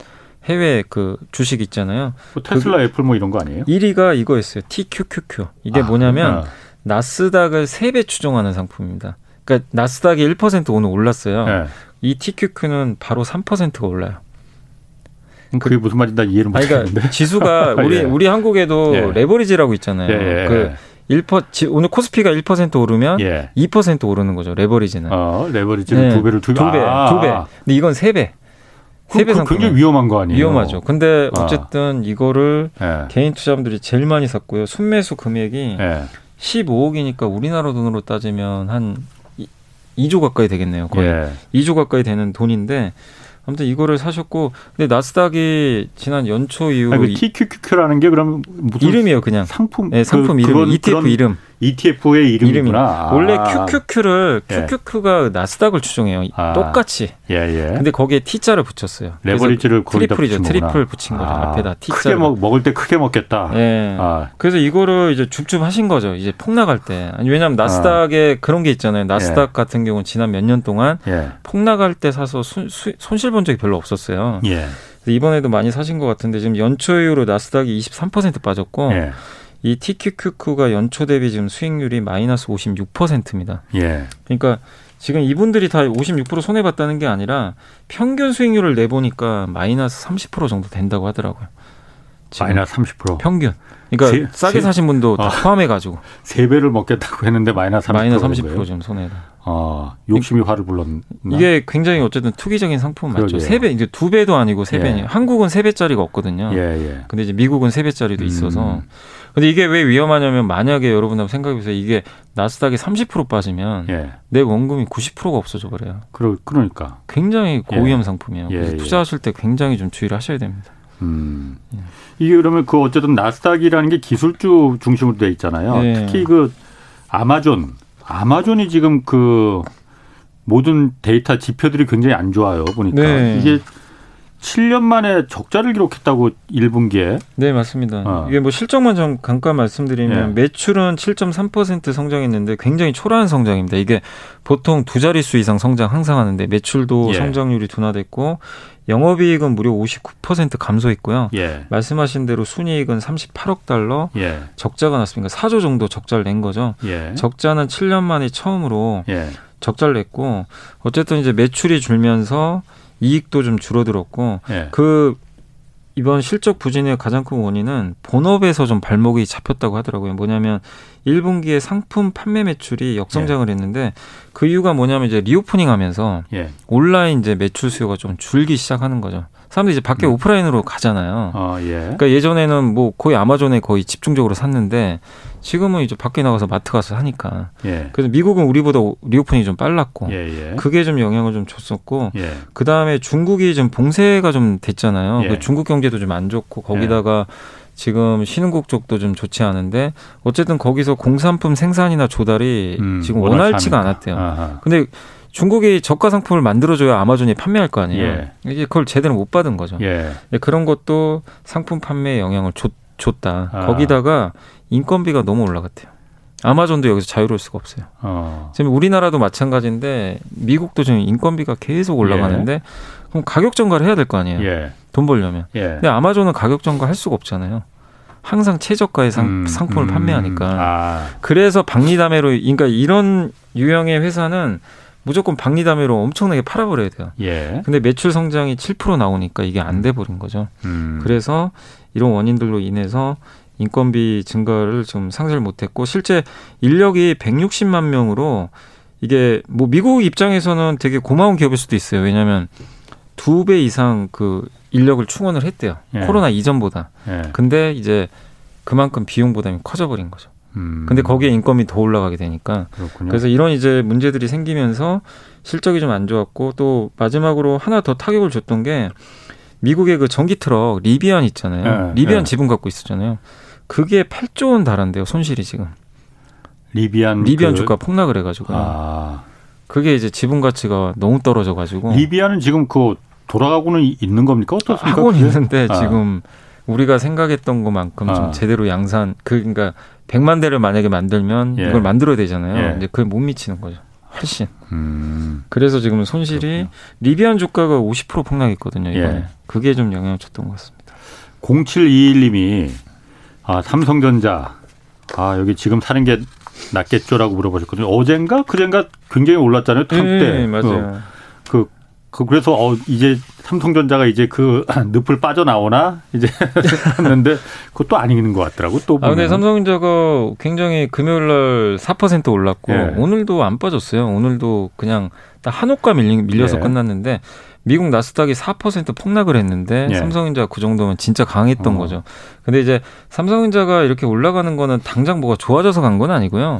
해외 그 주식 있잖아요. 뭐 테슬라, 그 애플 뭐 이런 거 아니에요? 1위가 이거였어요. TQQQ. 이게 아, 뭐냐면 그 나스닥을 3배 추종하는 상품입니다. 그러니까 나스닥이 1% 오늘 올랐어요. 네. 이 TQQ는 바로 3%가 올라요. 그게 무슨 말인지 나 이해를 못하겠는데. 그러니까 지수가 우리 예. 우리 한국에도 예. 레버리지라고 있잖아요. 예. 예그 1%, 오늘 코스피가 1% 오르면 예. 2% 오르는 거죠. 레버리지는. 어, 레버리지는 네. 두 배를 두 배. 두 배. 아. 두 배. 근데 이건 세 배. 세배 상품. 굉장히 위험한 거 아니에요? 위험하죠. 근데 아. 어쨌든 아. 이거를 예. 개인 투자자분들이 제일 많이 샀고요. 순매수 금액이 예. 15억이니까 우리나라 돈으로 따지면 한 2조 가까이 되겠네요. 거의 예. 2조 가까이 되는 돈인데 아무튼 이거를 사셨고 근데 나스닥이 지난 연초 이후로 아니, 그 TQQQ라는 게 그럼 무슨 이름이에요 그냥. 상품 네, 상품 그, 이름 ETF 그런, 이름 ETF의 이름이구나. 원래 QQQ를 아. QQQ가 예. 나스닥을 추종해요. 아. 똑같이. 예, 예. 근데 거기에 T자를 붙였어요. 레버리지를 triple이죠. triple 붙인 거죠. 아. 앞에다 T자. 크게 먹, 먹을 때 크게 먹겠다. 예. 아. 그래서 이거를 이제 줍줍 하신 거죠. 이제 폭락할 때. 아니 왜냐하면 나스닥에 아. 그런 게 있잖아요. 나스닥 예. 같은 경우는 지난 몇 년 동안 예. 폭락할 때 사서 손, 손실 본 적이 별로 없었어요. 예. 이번에도 많이 사신 것 같은데 지금 연초 이후로 나스닥이 23% 빠졌고 예. 이 TQQQ가 연초 대비 지금 수익률이 마이너스 56%입니다. 예. 그러니까 지금 이분들이 다 56% 손해 봤다는 게 아니라 평균 수익률을 내보니까 마이너스 30% 정도 된다고 하더라고요. 마이너스 30%. 평균. 그러니까 세, 싸게 세, 사신 분도 다 어, 포함해 가지고 세 배를 먹겠다고 했는데 마이너스 30% 마이너스 30% 지금 손해다. 어, 욕심이 화를 불렀나? 이게 굉장히 어쨌든 투기적인 상품 맞죠. 세 배, 이제 두 배도 아니고 세 예. 배니. 한국은 세 배짜리가 없거든요. 예, 예. 근데 이제 미국은 세 배짜리도 음. 있어서. 근데 이게 왜 위험하냐면 만약에 여러분 한번 생각해 보세요. 이게 나스닥이 30% 빠지면 예. 내 원금이 90%가 없어져 버려요. 그러, 그러니까. 굉장히 고위험 예. 상품이에요. 예, 그래서 예. 투자하실 때 굉장히 좀 주의를 하셔야 됩니다. 음. 예. 이게 그러면 그 어쨌든 나스닥이라는 게 기술주 중심으로 돼 있잖아요. 네. 특히 그 아마존, 아마존이 지금 그 모든 데이터 지표들이 굉장히 안 좋아요. 보니까 네. 이게 7년 만에 적자를 기록했다고 1분기에. 네, 맞습니다. 어. 이게 뭐 실적만 좀 잠깐 말씀드리면 네. 매출은 7.3% 성장했는데 굉장히 초라한 성장입니다. 이게 보통 두 자릿수 이상 성장 항상 하는데 매출도 예. 성장률이 둔화됐고 영업이익은 무려 59% 감소했고요. 예. 말씀하신 대로 순이익은 38억 달러 예. 적자가 났습니다. 4조 정도 적자를 낸 거죠. 예. 적자는 7년 만에 처음으로 예. 적자를 냈고 어쨌든 이제 매출이 줄면서 이익도 좀 줄어들었고 예. 그 이번 실적 부진의 가장 큰 원인은 본업에서 좀 발목이 잡혔다고 하더라고요. 뭐냐면 1분기에 상품 판매 매출이 역성장을 예. 했는데 그 이유가 뭐냐면 이제 reopening 하면서 예. 온라인 이제 매출 수요가 좀 줄기 시작하는 거죠. 사람들이 이제 밖에 음. 오프라인으로 가잖아요. 어, 예. 그러니까 예전에는 뭐 거의 아마존에 거의 집중적으로 샀는데 지금은 이제 밖에 나가서 마트 가서 하니까. 예. 그래서 미국은 우리보다 리오프닝이 좀 빨랐고 예, 예. 그게 좀 영향을 좀 줬었고 예. 그 다음에 중국이 좀 봉쇄가 좀 됐잖아요. 예. 그 중국 경제도 좀 안 좋고 거기다가 지금 신흥국 쪽도 좀 좋지 않은데 어쨌든 거기서 공산품 생산이나 조달이 음, 지금 원활치가 않았대요. 아하. 근데 중국이 저가 상품을 만들어줘야 아마존이 판매할 거 아니에요. 예. 이제 그걸 제대로 못 받은 거죠. 예. 그런 것도 상품 판매에 영향을 줬, 줬다. 아. 거기다가 인건비가 너무 올라갔대요. 아마존도 여기서 자유로울 수가 없어요. 어. 지금 우리나라도 마찬가지인데 미국도 지금 인건비가 계속 올라가는데 예. 그럼 가격 전가를 해야 될 거 아니에요. 예. 돈 벌려면. 예. 근데 아마존은 가격 전가 할 수가 없잖아요. 항상 최저가의 상, 음, 상품을 음, 판매하니까. 아. 그래서 박리담회로 그러니까 이런 유형의 회사는 무조건 박리담회로 엄청나게 팔아버려야 돼요. 예. 근데 매출 성장이 7% 나오니까 이게 안 돼 버린 거죠. 음. 그래서 이런 원인들로 인해서 인건비 증가를 좀 상쇄를 못했고 실제 인력이 160만 명으로 이게 뭐 미국 입장에서는 되게 고마운 기업일 수도 있어요. 왜냐하면 두 배 이상 그 인력을 충원을 했대요. 예. 코로나 이전보다. 예. 근데 이제 그만큼 비용 부담이 커져버린 거죠. 음. 근데 거기에 인건비 더 올라가게 되니까. 그렇군요. 그래서 이런 이제 문제들이 생기면서 실적이 좀 안 좋았고 또 마지막으로 하나 더 타격을 줬던 게 미국의 그 전기 트럭 리비안 있잖아요. 예. 리비안 예. 지분 갖고 있었잖아요. 그게 8조 원 달한대요 손실이 지금. 리비안 리비안 그... 주가 폭락을 해가지고. 아. 그게 이제 지분 가치가 너무 떨어져가지고. 리비안은 지금 그 돌아가고는 있는 겁니까 어떻습니까? 하고는 있는데 아. 지금 우리가 생각했던 것만큼 아. 좀 제대로 양산 그 그러니까 100만 대를 만약에 만들면 예. 이걸 만들어야 되잖아요. 예. 이제 그게 못 미치는 거죠. 훨씬. 음. 그래서 지금 손실이 그렇군요. 리비안 주가가 50% 폭락했거든요. 이번에. 예. 그게 좀 영향을 줬던 것 같습니다. 0721님이 아, 삼성전자. 아, 여기 지금 사는 게 낫겠죠라고 물어보셨거든요. 어젠가 그젠가 굉장히 올랐잖아요. 트럼프 네, 때. 맞아요. 그, 그, 그 그래서 어 이제 삼성전자가 이제 그 늪을 빠져나오나 이제 했는데 그것도 아니는 것 같더라고 또. 아 근데 삼성전자가 굉장히 금요일 날 4% 올랐고 예. 오늘도 안 빠졌어요. 오늘도 그냥 딱 한옥가 밀리, 밀려 서 예. 끝났는데 미국 나스닥이 4% 폭락을 했는데 예. 삼성전자 그 정도면 진짜 강했던 어. 거죠. 근데 이제 삼성전자가 이렇게 올라가는 거는 당장 뭐가 좋아져서 간 건 아니고요.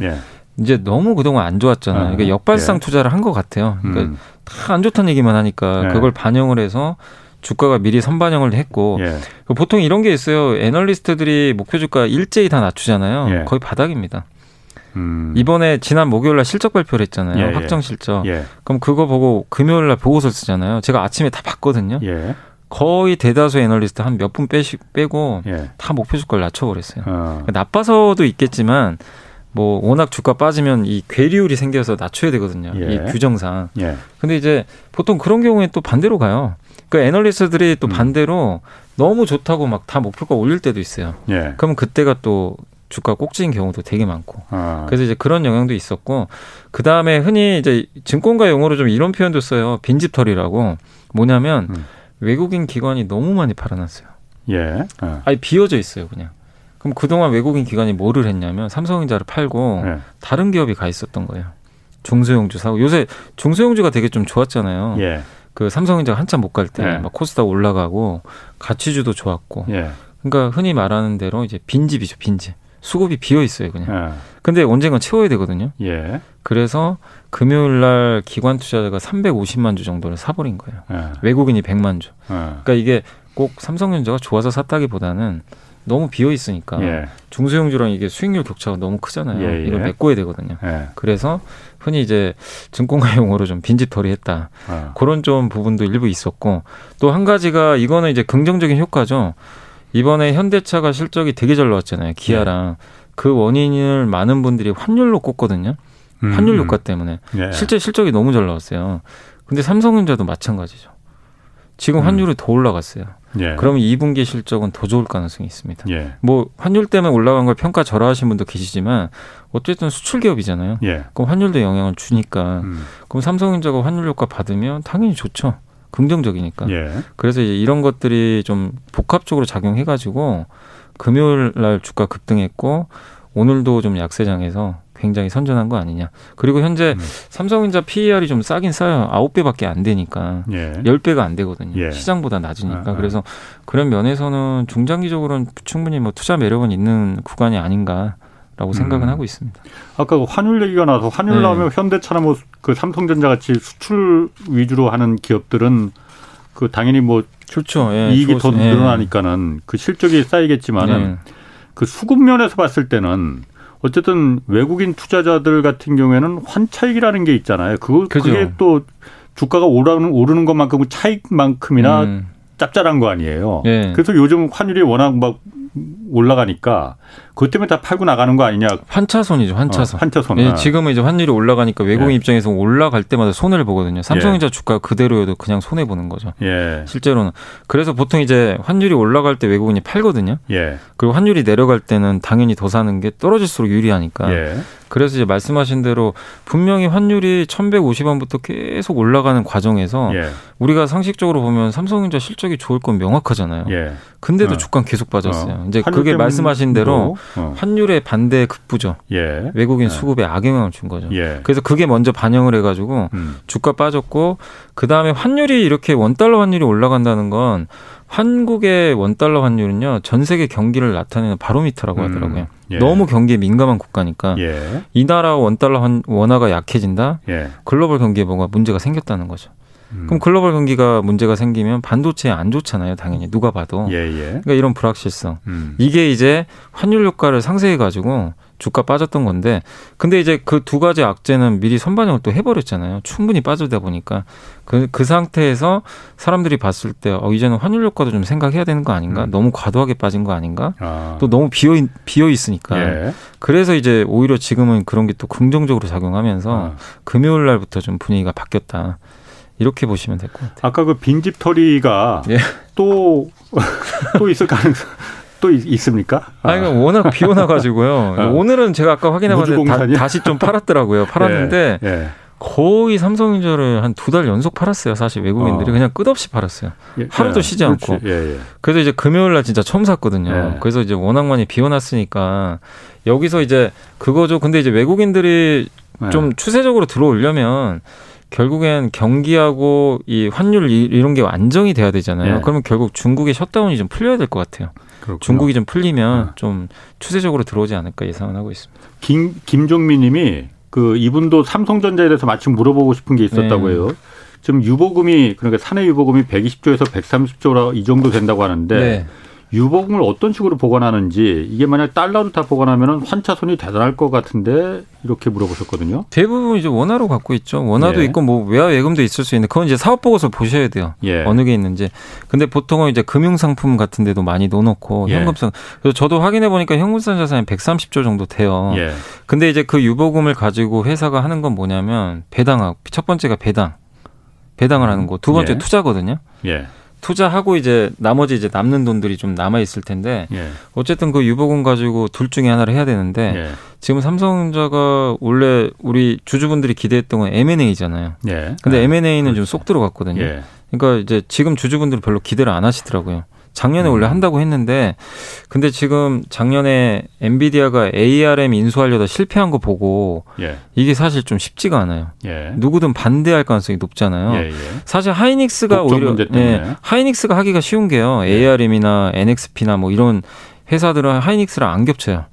예. 이제 너무 그동안 안 좋았잖아요. 어. 그러니까 역발상 예. 투자를 한 것 같아요. 그러니까 음. 다안 좋다는 얘기만 하니까 예. 그걸 반영을 해서 주가가 미리 선반영을 했고 예. 그 보통 이런 게 있어요. 애널리스트들이 목표 주가 일제히 다 낮추잖아요. 예. 거의 바닥입니다. 음. 이번에 지난 목요일 날 실적 발표를 했잖아요. 예, 예. 확정 실적. 예. 그럼 그거 보고 금요일 날 보고서 쓰잖아요. 제가 아침에 다 봤거든요. 예. 거의 대다수 애널리스트 한 몇 분 빼고 예. 다 목표 주가를 낮춰버렸어요. 어. 나빠서도 있겠지만 뭐 워낙 주가 빠지면 이 괴리율이 생겨서 낮춰야 되거든요. 예. 이 규정상. 예. 근데 이제 보통 그런 경우에 또 반대로 가요. 그 애널리스트들이 또 음. 반대로 너무 좋다고 막 다 목표가 올릴 때도 있어요. 예. 그러면 그때가 또 주가 꼭지인 경우도 되게 많고. 아. 그래서 이제 그런 영향도 있었고 그 다음에 흔히 이제 증권가 용어로 좀 이런 표현도 써요. 빈집털이라고. 뭐냐면 음. 외국인 기관이 너무 많이 팔아놨어요. 예. 아. 아니 비어져 있어요, 그냥. 그럼 그동안 외국인 기관이 뭐를 했냐면 삼성전자를 팔고 예. 다른 기업이 가 있었던 거예요. 중소형주 사고 요새 중소형주가 되게 좀 좋았잖아요. 예. 그 삼성전자가 한참 못 갈때 예. 막 코스닥 올라가고 가치주도 좋았고. 예. 그러니까 흔히 말하는 대로 이제 빈집이죠, 빈집. 수급이 비어 있어요, 그냥. 예. 근데 언젠간 채워야 되거든요. 예. 그래서 금요일 날 기관 투자자가 350만 주 정도를 사버린 거예요. 예. 외국인이 100만 주. 예. 그러니까 이게 꼭 삼성전자가 좋아서 샀다기보다는 너무 비어 있으니까 예. 중소형주랑 이게 수익률 격차가 너무 크잖아요. 예, 예. 이걸 메꿔야 되거든요. 예. 그래서 흔히 이제 증권가 용어로 좀 빈집털이 했다. 아. 그런 좀 부분도 일부 있었고 또 한 가지가 이거는 이제 긍정적인 효과죠. 이번에 현대차가 실적이 되게 잘 나왔잖아요. 기아랑 예. 그 원인을 많은 분들이 환율로 꼽거든요. 음. 환율 효과 때문에 예. 실제 실적이 너무 잘 나왔어요. 근데 삼성전자도 마찬가지죠. 지금 음. 환율이 음. 더 올라갔어요. 예. 그러면 2분기 실적은 더 좋을 가능성이 있습니다. 예. 뭐 환율 때문에 올라간 걸 평가 절하하신 분도 계시지만 어쨌든 수출 기업이잖아요. 예. 그럼 환율도 영향을 주니까 음. 그럼 삼성전자가 환율 효과 받으면 당연히 좋죠. 긍정적이니까. 예. 그래서 이제 이런 것들이 좀 복합적으로 작용해 가지고 금요일 날 주가 급등했고 오늘도 좀 약세장에서 굉장히 선전한 거 아니냐. 그리고 현재 음. 삼성전자 PER이 좀 싸긴 싸요. 아홉 배밖에안 되니까. 예. 열배가안 되거든요. 예. 시장보다 낮으니까. 아, 아. 그래서 그런 면에서는 중장기적으로는 충분히 뭐 투자 매력은 있는 구간이 아닌가. 라고 생각은 음. 하고 있습니다. 아까 그 환율 얘기가 나서 환율 네. 나오면 현대차나 뭐 그 삼성전자 같이 수출 위주로 하는 기업들은 그 당연히 뭐 그렇죠. 예, 이익이 좋았, 더 예. 늘어나니까는 그 실적이 쌓이겠지만은 예. 그 수급 면에서 봤을 때는 어쨌든 외국인 투자자들 같은 경우에는 환차익이라는 게 있잖아요. 그거 그죠. 그게 또 주가가 오르는 오르는 것만큼 차익만큼이나 음. 짭짤한 거 아니에요. 예. 그래서 요즘 환율이 워낙 막 올라가니까 그것 때문에 다 팔고 나가는 거 아니냐. 환차손이죠, 환차손. 어, 환차손. 예, 지금은 이제 환율이 올라가니까 외국인 예. 입장에서 올라갈 때마다 손해를 보거든요. 삼성전자 예. 주가 그대로여도 그냥 손해 보는 거죠. 예. 실제로는. 그래서 보통 이제 환율이 올라갈 때 외국인이 팔거든요. 예. 그리고 환율이 내려갈 때는 당연히 더 사는 게 떨어질수록 유리하니까. 예. 그래서 이제 말씀하신 대로 분명히 환율이 1,150원부터 계속 올라가는 과정에서 예. 우리가 상식적으로 보면 삼성전자 실적이 좋을 건 명확하잖아요. 예. 근데도 어. 주가 계속 빠졌어요. 어. 이제 그게 말씀하신 대로 어. 환율의 반대 급부죠. 예. 외국인 예. 수급에 악영향을 준 거죠. 예. 그래서 그게 먼저 반영을 해가지고 음. 주가 빠졌고 그 다음에 환율이 이렇게 원 달러 환율이 올라간다는 건 한국의 원 달러 환율은요 전 세계 경기를 나타내는 바로미터라고 음. 하더라고요. 음. 예. 너무 경기에 민감한 국가니까 예. 이 나라 원 달러 원화가 약해진다. 예. 글로벌 경기에 뭔가 문제가 생겼다는 거죠. 음. 그럼 글로벌 경기가 문제가 생기면 반도체에 안 좋잖아요, 당연히 누가 봐도. 예, 예. 그러니까 이런 불확실성. 음. 이게 이제 환율 효과를 상쇄해 가지고 주가 빠졌던 건데, 근데 이제 그 두 가지 악재는 미리 선반영을 또 해버렸잖아요. 충분히 빠져다 보니까 그, 그 상태에서 사람들이 봤을 때 어, 이제는 환율 효과도 좀 생각해야 되는 거 아닌가? 음. 너무 과도하게 빠진 거 아닌가? 아. 또 너무 비어 비어 있으니까. 예. 그래서 이제 오히려 지금은 그런 게 또 긍정적으로 작용하면서 아. 금요일 날부터 좀 분위기가 바뀌었다. 이렇게 보시면 될 것 같아요. 아까 그 빈집 털이가 예. 또또 있을 가능성 또 있 습니까? 아, 니 워낙 비 오나 가지고요. 아. 오늘은 제가 아까 확인해봤는데 다, 시좀 팔았더라고요. 팔았는데 예. 예. 거의 삼성전자를 한 두 달 연속 팔았어요. 사실 외국인들이 어. 그냥 끝없이 팔았어요. 예, 하루도 예, 쉬지 그렇지. 않고. 예, 예. 그래서 이제 금요일 날 진짜 처음 샀거든요. 예. 그래서 이제 워낙 많이 비워놨으니까 여기서 이제 그거죠. 근데 이제 외국인들이 좀 추세적으로 들어오려면 결국엔 경기하고 이 환율 이런 게 안정이 돼야 되잖아요. 예. 그러면 결국 중국의 셧다운이 좀 풀려야 될 것 같아요. 그렇구나. 중국이 좀 풀리면 예. 좀 추세적으로 들어오지 않을까 예상을 하고 있습니다. 김 김종민님이 그 이분도 삼성전자에 대해서 마침 물어보고 싶은 게 있었다고 네. 해요. 지금 유보금이 그러니까 사내 유보금이 120조에서 130조라 이 정도 된다고 하는데 네. 유보금을 어떤 식으로 보관하는지 이게 만약 달러로 다 보관하면 환차손이 대단할 것 같은데 이렇게 물어보셨거든요. 대부분 이제 원화로 갖고 있죠. 원화도 예. 있고 뭐 외화 예금도 있을 수 있는데 그건 이제 사업 보고서 보셔야 돼요. 예. 어느 게 있는지. 근데 보통은 이제 금융 상품 같은 데도 많이 넣어놓고 예. 현금성. 그래서 저도 확인해 보니까 현금성 자산이 130조 정도 돼요. 예. 근데 이제 그 유보금을 가지고 회사가 하는 건 뭐냐면 배당하고 첫 번째가 배당. 배당을 하는 거. 두 번째 예. 투자거든요. 예. 투자하고 이제 나머지 이제 남는 돈들이 좀 남아 있을 텐데 예. 어쨌든 그 유보금 가지고 둘 중에 하나를 해야 되는데 예. 지금 삼성전자가 원래 우리 주주분들이 기대했던 건 M&A잖아요. 예. 근데 M&A는 그렇죠. 좀쏙 들어갔거든요. 예. 그러니까 이제 지금 주주분들은 별로 기대를 안 하시더라고요. 작년에 음. 원래 한다고 했는데 근데 지금 작년에 엔비디아가 ARM 인수하려다 실패한 거 보고 예. 이게 사실 좀 쉽지가 않아요. 예. 누구든 반대할 가능성이 높잖아요. 예, 예. 사실 하이닉스가 오히려 예, 하이닉스가 하기가 쉬운 게요. 예. ARM이나 NXP나 뭐 이런 회사들은 하이닉스랑 안 겹쳐요.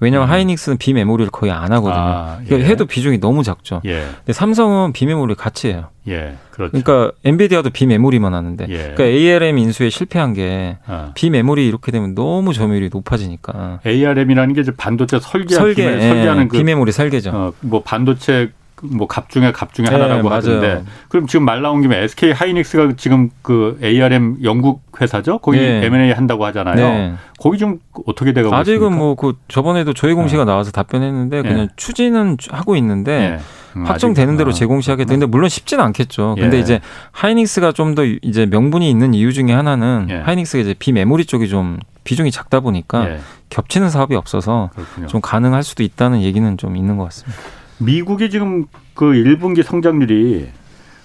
왜냐하면 음. 하이닉스는 비메모리를 거의 안 하거든요. 아, 예. 해도 비중이 너무 작죠. 예. 근데 삼성은 비메모리 같이 해요. 예, 그렇죠. 그러니까 엔비디아도 비메모리만 하는데, 예. 그러니까 ARM 인수에 실패한 게 아. 비메모리 이렇게 되면 너무 점유율이 높아지니까. ARM이라는 게 이제 반도체 설계, 설계, 예. 설계하는 그 비메모리 설계죠. 어, 뭐 반도체 뭐 갑 중에 갑 중에 하나라고 네, 하던데 그럼 지금 말 나온 김에 SK 하이닉스가 지금 그 ARM 영국 회사죠 거기 네. M&A 한다고 하잖아요. 네. 거기 좀 어떻게 돼가고 아직은 뭐그 저번에도 저희 공시가 네. 나와서 답변했는데 그냥 네. 추진은 하고 있는데. 네. 음, 확정되는 대로 아, 제공시하겠다. 근데 물론 쉽지는 않겠죠. 근데 예. 이제 하이닉스가 좀 더 이제 명분이 있는 이유 중에 하나는 예. 하이닉스가 이제 비메모리 쪽이 좀 비중이 작다 보니까 예. 겹치는 사업이 없어서 그렇군요. 좀 가능할 수도 있다는 얘기는 좀 있는 것 같습니다. 미국이 지금 그 1분기 성장률이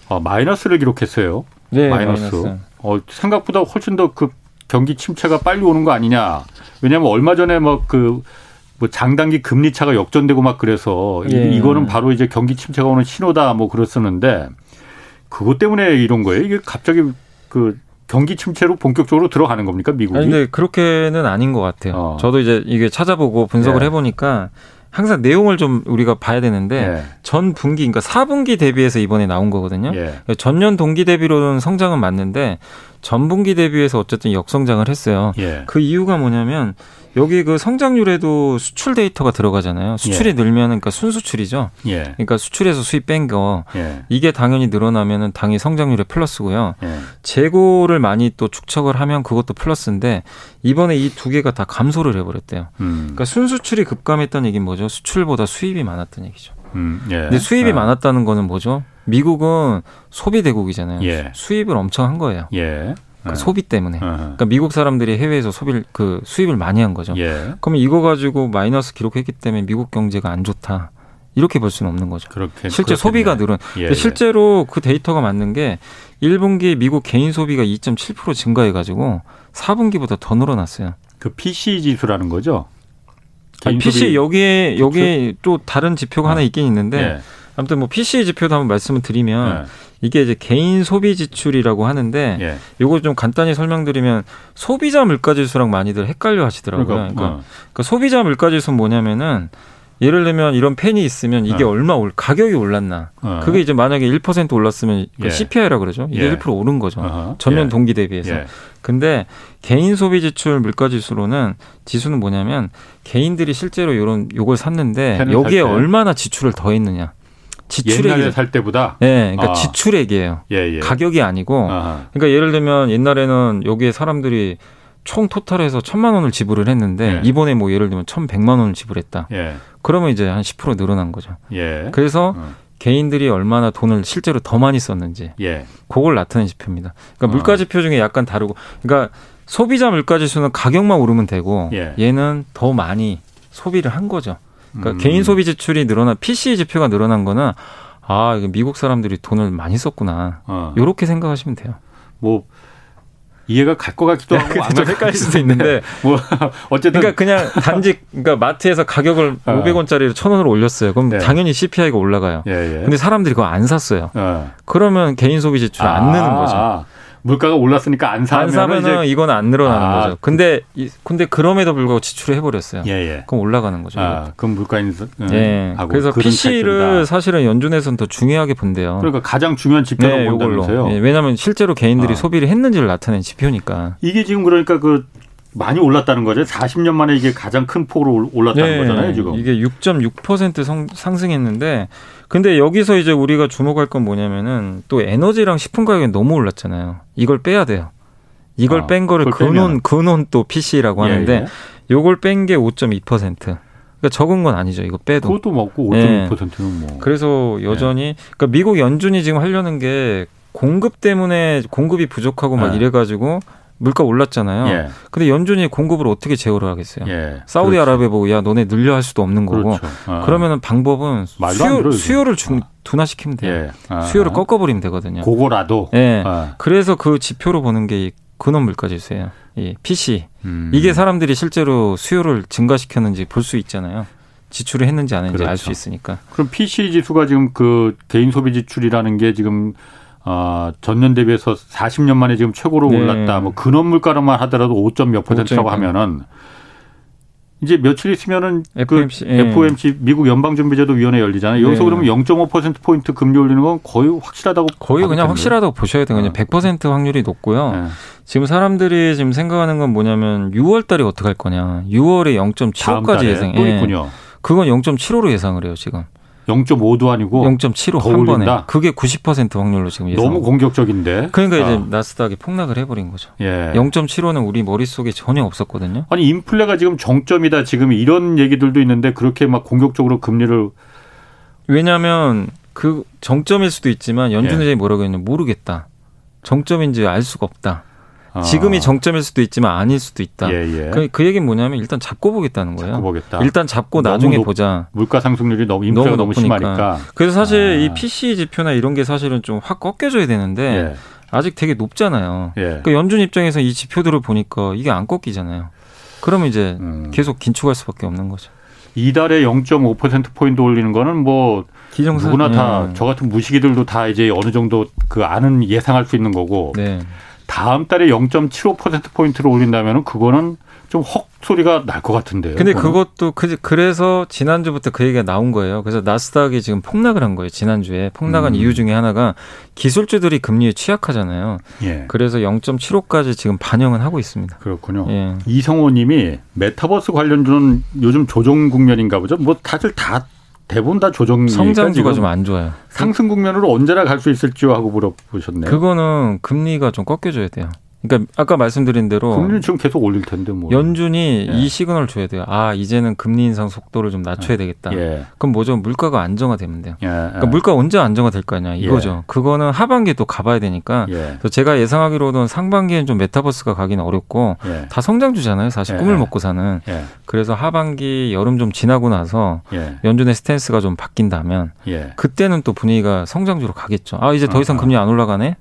어, 마이너스를 기록했어요. 네, 마이너스. 마이너스. 어, 생각보다 훨씬 더 그 경기 침체가 빨리 오는 거 아니냐. 왜냐하면 얼마 전에 뭐그 뭐 장단기 금리 차가 역전되고 막 그래서 예. 이거는 바로 이제 경기 침체가 오는 신호다 뭐 그랬었는데 그것 때문에 이런 거예요. 이게 갑자기 그 경기 침체로 본격적으로 들어가는 겁니까 미국이? 아니, 근데 그렇게는 아닌 것 같아요. 어. 저도 이제 이게 찾아보고 분석을 예. 해보니까 항상 내용을 좀 우리가 봐야 되는데 예. 전 분기 그러니까 4분기 대비해서 이번에 나온 거거든요. 예. 전년 동기 대비로는 성장은 맞는데 전분기 대비해서 어쨌든 역성장을 했어요. 예. 그 이유가 뭐냐면 여기 그 성장률에도 수출 데이터가 들어가잖아요. 수출이 예. 늘면 그러니까 순수출이죠. 예. 그러니까 수출에서 수입 뺀 거. 예. 이게 당연히 늘어나면은 당연히 성장률에 플러스고요. 예. 재고를 많이 또 축적을 하면 그것도 플러스인데 이번에 이 두 개가 다 감소를 해버렸대요. 음. 그러니까 순수출이 급감했다는 얘기는 뭐죠? 수출보다 수입이 많았던 얘기죠. 음, 예. 근데 수입이 아. 많았다는 거는 뭐죠? 미국은 소비 대국이잖아요. 예. 수입을 엄청 한 거예요. 예. 그 네. 소비 때문에. 어 그러니까 미국 사람들이 해외에서 소비를 그 수입을 많이 한 거죠. 예. 그러면 이거 가지고 마이너스 기록했기 때문에 미국 경제가 안 좋다. 이렇게 볼 수는 없는 거죠. 그렇게, 실제 그렇겠네. 소비가 늘은. 예, 예. 실제로 그 데이터가 맞는 게 1분기 미국 개인 소비가 2.7% 증가해 가지고 4분기보다 더 늘어났어요. 그 PC 지수라는 거죠? 아니, PC 여기에 여기에 또 다른 지표가 어. 하나 있긴 있는데 예. 아무튼 뭐 PC 지표도 한번 말씀을 드리면 예. 이게 이제 개인 소비 지출이라고 하는데 예. 요거 좀 간단히 설명드리면 소비자 물가 지수랑 많이들 헷갈려 하시더라고요. 그러니까, 그러니까, 어. 그러니까 소비자 물가 지수는 뭐냐면은 예를 들면 이런 펜이 있으면 이게 어. 얼마 올 가격이 올랐나? 어. 그게 이제 만약에 1% 올랐으면 예. CPI라 그러죠. 이게 예. 1% 오른 거죠. 어허. 전년 예. 동기 대비해서. 예. 근데 개인 소비 지출 물가 지수로는 지수는 뭐냐면 개인들이 실제로 요런 요걸 샀는데 여기에 얼마나 지출을 더 했느냐. 지출액 옛날에 살 때보다 네, 그러니까 아. 지출액이에요. 예, 예. 가격이 아니고. 아하. 그러니까 예를 들면 옛날에는 여기에 사람들이 총 토탈해서 천만 원을 지불을 했는데 예. 이번에 뭐 예를 들면 천백만 원을 지불했다. 예. 그러면 이제 한 십 프로 늘어난 거죠. 예. 그래서 어. 개인들이 얼마나 돈을 실제로 더 많이 썼는지 예. 그걸 나타낸 지표입니다. 그러니까 어. 물가 지표 중에 약간 다르고 그러니까 소비자 물가 지수는 가격만 오르면 되고 예. 얘는 더 많이 소비를 한 거죠. 그러니까 음. 개인 소비 지출이 늘어난 PC 지표가 늘어난 거는 아, 이거 미국 사람들이 돈을 많이 썼구나. 어. 요렇게 생각하시면 돼요. 뭐 이해가 갈 것 같기도 하고 좀 헷갈릴 수도 있는데 뭐 어쨌든 그러니까 그냥 단지 그러니까 마트에서 가격을 어. 500원짜리를 1000원으로 올렸어요. 그럼 네. 당연히 CPI가 올라가요. 예, 예. 근데 사람들이 그거 안 샀어요. 어. 그러면 개인 소비 지출이 아, 안 느는 거죠. 아. 물가가 올랐으니까 안 사면 안 사면 은 이건 안 늘어나는 아, 거죠. 근데 근데 그럼에도 불구하고 지출을 해버렸어요. 예, 예. 그럼 올라가는 거죠. 아, 그럼 물가 인상. 음, 예. 그래서 PC를. 사실은 연준에서는 더 중요하게 본대요. 그러니까 가장 중요한 지표가 네, 요걸로. 예, 왜냐하면 실제로 개인들이 아. 소비를 했는지를 나타낸 지표니까. 이게 지금 그러니까 그 많이 올랐다는 거죠. 40년 만에 이게 가장 큰 폭으로 올랐다는 네, 거잖아요, 지금. 이게 6.6% 상승했는데 근데 여기서 이제 우리가 주목할 건 뭐냐면은 또 에너지랑 식품 가격이 너무 올랐잖아요. 이걸 빼야 돼요. 이걸 아, 뺀 거를 근원 근원 또 PC라고 예, 하는데 예. 요걸 뺀 게 5.2%. 그러니까 적은 건 아니죠. 이거 빼도. 그것도 먹고 5.2%는 뭐. 그래서 여전히 예. 그러니까 미국 연준이 지금 하려는 게 공급 때문에 공급이 부족하고 막 예. 이래 가지고 물가 올랐잖아요. 예. 근데 연준이 공급을 어떻게 제어를 하겠어요? 예. 사우디아라비아 그렇죠. 보고 야 너네 늘려 할 수도 없는 거고. 그렇죠. 아. 그러면은 방법은 수요, 수요를 중, 둔화시키면 돼요. 예. 아. 수요를 꺾어버리면 되거든요. 그거라도. 예. 아. 그래서 그 지표로 보는 게 근원 물가 지수예요. 이 PC. 음. 이게 사람들이 실제로 수요를 증가시켰는지 볼 수 있잖아요. 지출을 했는지 안 했는지 그렇죠. 알수 있으니까. 그럼 PC 지수가 지금 그 개인 소비 지출이라는 게 지금 어, 전년 대비해서 40년 만에 지금 최고로 네. 올랐다. 뭐 근원 물가로만 하더라도 5점 몇 퍼센트라고 하면은 이제 며칠 있으면은 FOMC, 그 예. FOMC 미국 연방준비제도 위원회 열리잖아요. 여기서 네. 그러면 0.5% 포인트 금리 올리는 건 거의 확실하다고 거의 그냥 확실하다고 보셔야 돼요. 그냥 100% 확률이 높고요. 네. 지금 사람들이 지금 생각하는 건 뭐냐면 6월 달에 어떻게 할 거냐. 6월에 0.75까지 예상. 또 예. 있군요. 그건 0.75로 예상을 해요, 지금. 0.5도 아니고 0.75 한 번에 그게 90% 확률로 지금 예상. 너무 공격적인데. 그러니까 이제 아. 나스닥이 폭락을 해버린 거죠. 예. 0.75는 우리 머릿 속에 전혀 없었거든요. 아니 인플레가 지금 정점이다 지금 이런 얘기들도 있는데 그렇게 막 공격적으로 금리를 왜냐하면 그 정점일 수도 있지만 연준 의장이 예. 뭐라고 했냐 모르겠다. 정점인지 알 수가 없다. 아. 지금이 정점일 수도 있지만 아닐 수도 있다. 예, 예. 그, 그 얘기는 뭐냐면 일단 잡고 보겠다는 거예요. 잡고 보겠다. 일단 잡고 나중에 높, 보자. 물가 상승률이 너무 인플레가 너무, 너무 심하니까. 그래서 사실 아. 이 PC 지표나 이런 게 사실은 좀 확 꺾여줘야 되는데 예. 아직 되게 높잖아요. 예. 그러니까 연준 입장에서 이 지표들을 보니까 이게 안 꺾이잖아요. 그러면 이제 음. 계속 긴축할 수밖에 없는 거죠. 이달에 0.5% 포인트 올리는 거는 뭐 기정사, 누구나 다저 예. 같은 무식이들도 다 이제 어느 정도 그 아는 예상할 수 있는 거고. 네. 다음 달에 0.75%포인트를 올린다면 그거는 좀 헉 소리가 날 것 같은데요. 근데 그거는? 그것도 그, 그래서 지난주부터 그 얘기가 나온 거예요. 그래서 나스닥이 지금 폭락을 한 거예요. 지난주에. 폭락한 음. 이유 중에 하나가 기술주들이 금리에 취약하잖아요. 예. 그래서 0.75까지 지금 반영은 하고 있습니다. 그렇군요. 예. 이성호 님이 메타버스 관련주는 요즘 조정 국면인가 보죠. 뭐 다들 다 대부분 다 조정 성장주가 좀 안 좋아요. 상승 국면으로 언제나 갈 수 있을지요 하고 물어보셨네요. 그거는 금리가 좀 꺾여줘야 돼요. 그러니까 아까 말씀드린 대로 금리는 지금 계속 올릴 텐데 뭐 연준이 예. 이 시그널을 줘야 돼요. 아 이제는 금리 인상 속도를 좀 낮춰야 예. 되겠다. 예. 그럼 뭐죠? 물가가 안정화되면 돼요. 예. 그러니까 물가 언제 안정화될 거냐 이거죠. 예. 그거는 하반기에 또 가봐야 되니까. 예. 그래서 제가 예상하기로는 상반기엔 좀 메타버스가 가기는 어렵고 다 성장주잖아요. 사실 꿈을 먹고 사는. 그래서 하반기 여름 좀 지나고 나서 연준의 스탠스가 좀 바뀐다면 그때는 또 분위기가 성장주로 가겠죠. 아 이제 더 이상 금리 안 올라가네.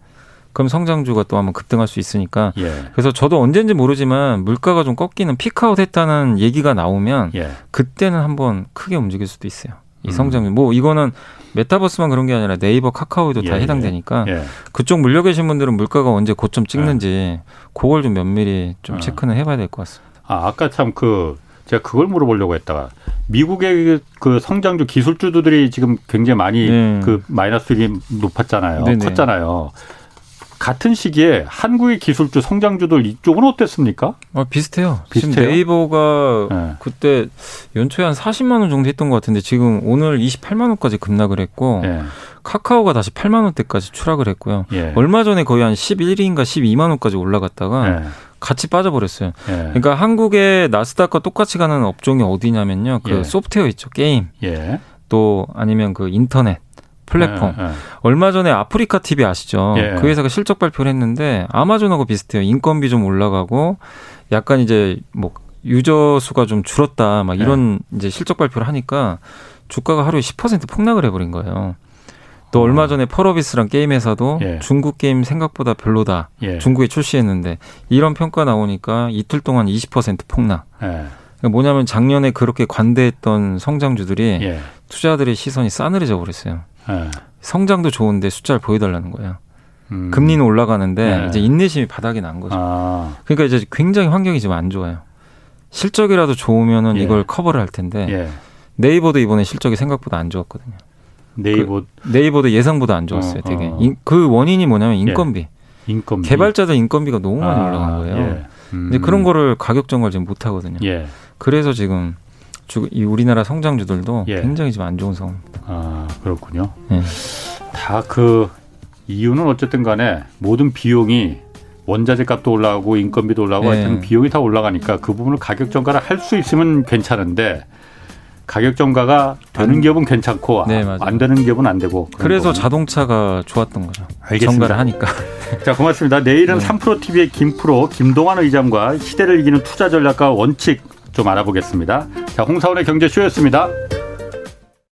그럼 성장주가 또 한번 급등할 수 있으니까. 예. 그래서 저도 언제인지 모르지만 물가가 좀 꺾이는 peak out 했다는 얘기가 나오면 예. 그때는 한번 크게 움직일 수도 있어요. 이 음. 성장률. 음. 뭐 이거는 메타버스만 그런 게 아니라 네이버, 카카오도 예, 다 해당되니까 예. 그쪽 물려 계신 분들은 물가가 언제 고점 찍는지 예. 그걸 좀 면밀히 좀 어. 체크는 해봐야 될 것 같습니다. 아 아까 참 그 제가 그걸 물어보려고 했다가 미국의 그 성장주 기술주들이 지금 굉장히 많이 네. 그 마이너스율이 높았잖아요. 네네. 컸잖아요. 같은 시기에 한국의 기술주 성장주들 이쪽은 어땠습니까? 어, 비슷해요. 비슷해요. 지금 네이버가 네. 그때 연초에 한 40만 원 정도 했던 것 같은데 지금 오늘 28만 원까지 급락을 했고 네. 카카오가 다시 8만 원대까지 추락을 했고요. 예. 얼마 전에 거의 한 11인가 12만 원까지 올라갔다가 예. 같이 빠져버렸어요. 예. 그러니까 한국의 나스닥과 똑같이 가는 업종이 어디냐면요. 그 예. 소프트웨어 있죠. 게임. 예. 또 아니면 그 인터넷. 플랫폼. 예, 예. 얼마 전에 아프리카 TV 아시죠? 예. 그 회사가 실적 발표를 했는데 아마존하고 비슷해요. 인건비 좀 올라가고 약간 이제 뭐 유저 수가 좀 줄었다 막 이런 예. 이제 실적 발표를 하니까 주가가 하루에 10% 폭락을 해버린 거예요. 또 어. 얼마 전에 펄어비스란 게임 회사도 예. 중국 게임 생각보다 별로다. 예. 중국에 출시했는데 이런 평가 나오니까 이틀 동안 20% 폭락. 예. 그러니까 뭐냐면 작년에 그렇게 관대했던 성장주들이 예. 투자들의 시선이 싸늘해져 버렸어요. 네. 성장도 좋은데 숫자를 보여달라는 거예요. 음. 금리는 올라가는데 네. 이제 인내심이 바닥이 난 거죠. 아. 그러니까 이제 굉장히 환경이 지금 안 좋아요. 실적이라도 좋으면은 예. 이걸 커버를 할 텐데 예. 네이버도 이번에 실적이 생각보다 안 좋았거든요. 네이버 그 네이버도 예상보다 안 좋았어요. 어, 되게 어. 인, 그 원인이 뭐냐면 인건비. 예. 인건비. 개발자들 인건비가 너무 많이 아, 올라간 거예요. 예. 음. 이제 그런 거를 가격 정가를 지금 못 하거든요. 예. 그래서 지금 이 우리나라 성장주들도 예. 굉장히 좀안 좋은 상황입니다. 아 그렇군요. 예. 다그 이유는 어쨌든 간에 모든 비용이 원자재 값도 올라가고 인건비도 올라가고 네. 하여튼 비용이 다 올라가니까 그 부분을 가격 전가를 할 수 있으면 괜찮은데 가격 전가가 되는 기업은 괜찮고 네, 안 되는 기업은 안 되고 그래서 거는. 자동차가 좋았던 거죠. 알겠습니다. 전가를 하니까. 자 고맙습니다. 내일은 네. 3프로 TV의 김프로 김동환 의장과 시대를 이기는 투자 전략과 원칙 좀 알아보겠습니다. 자 홍사원의 경제쇼였습니다.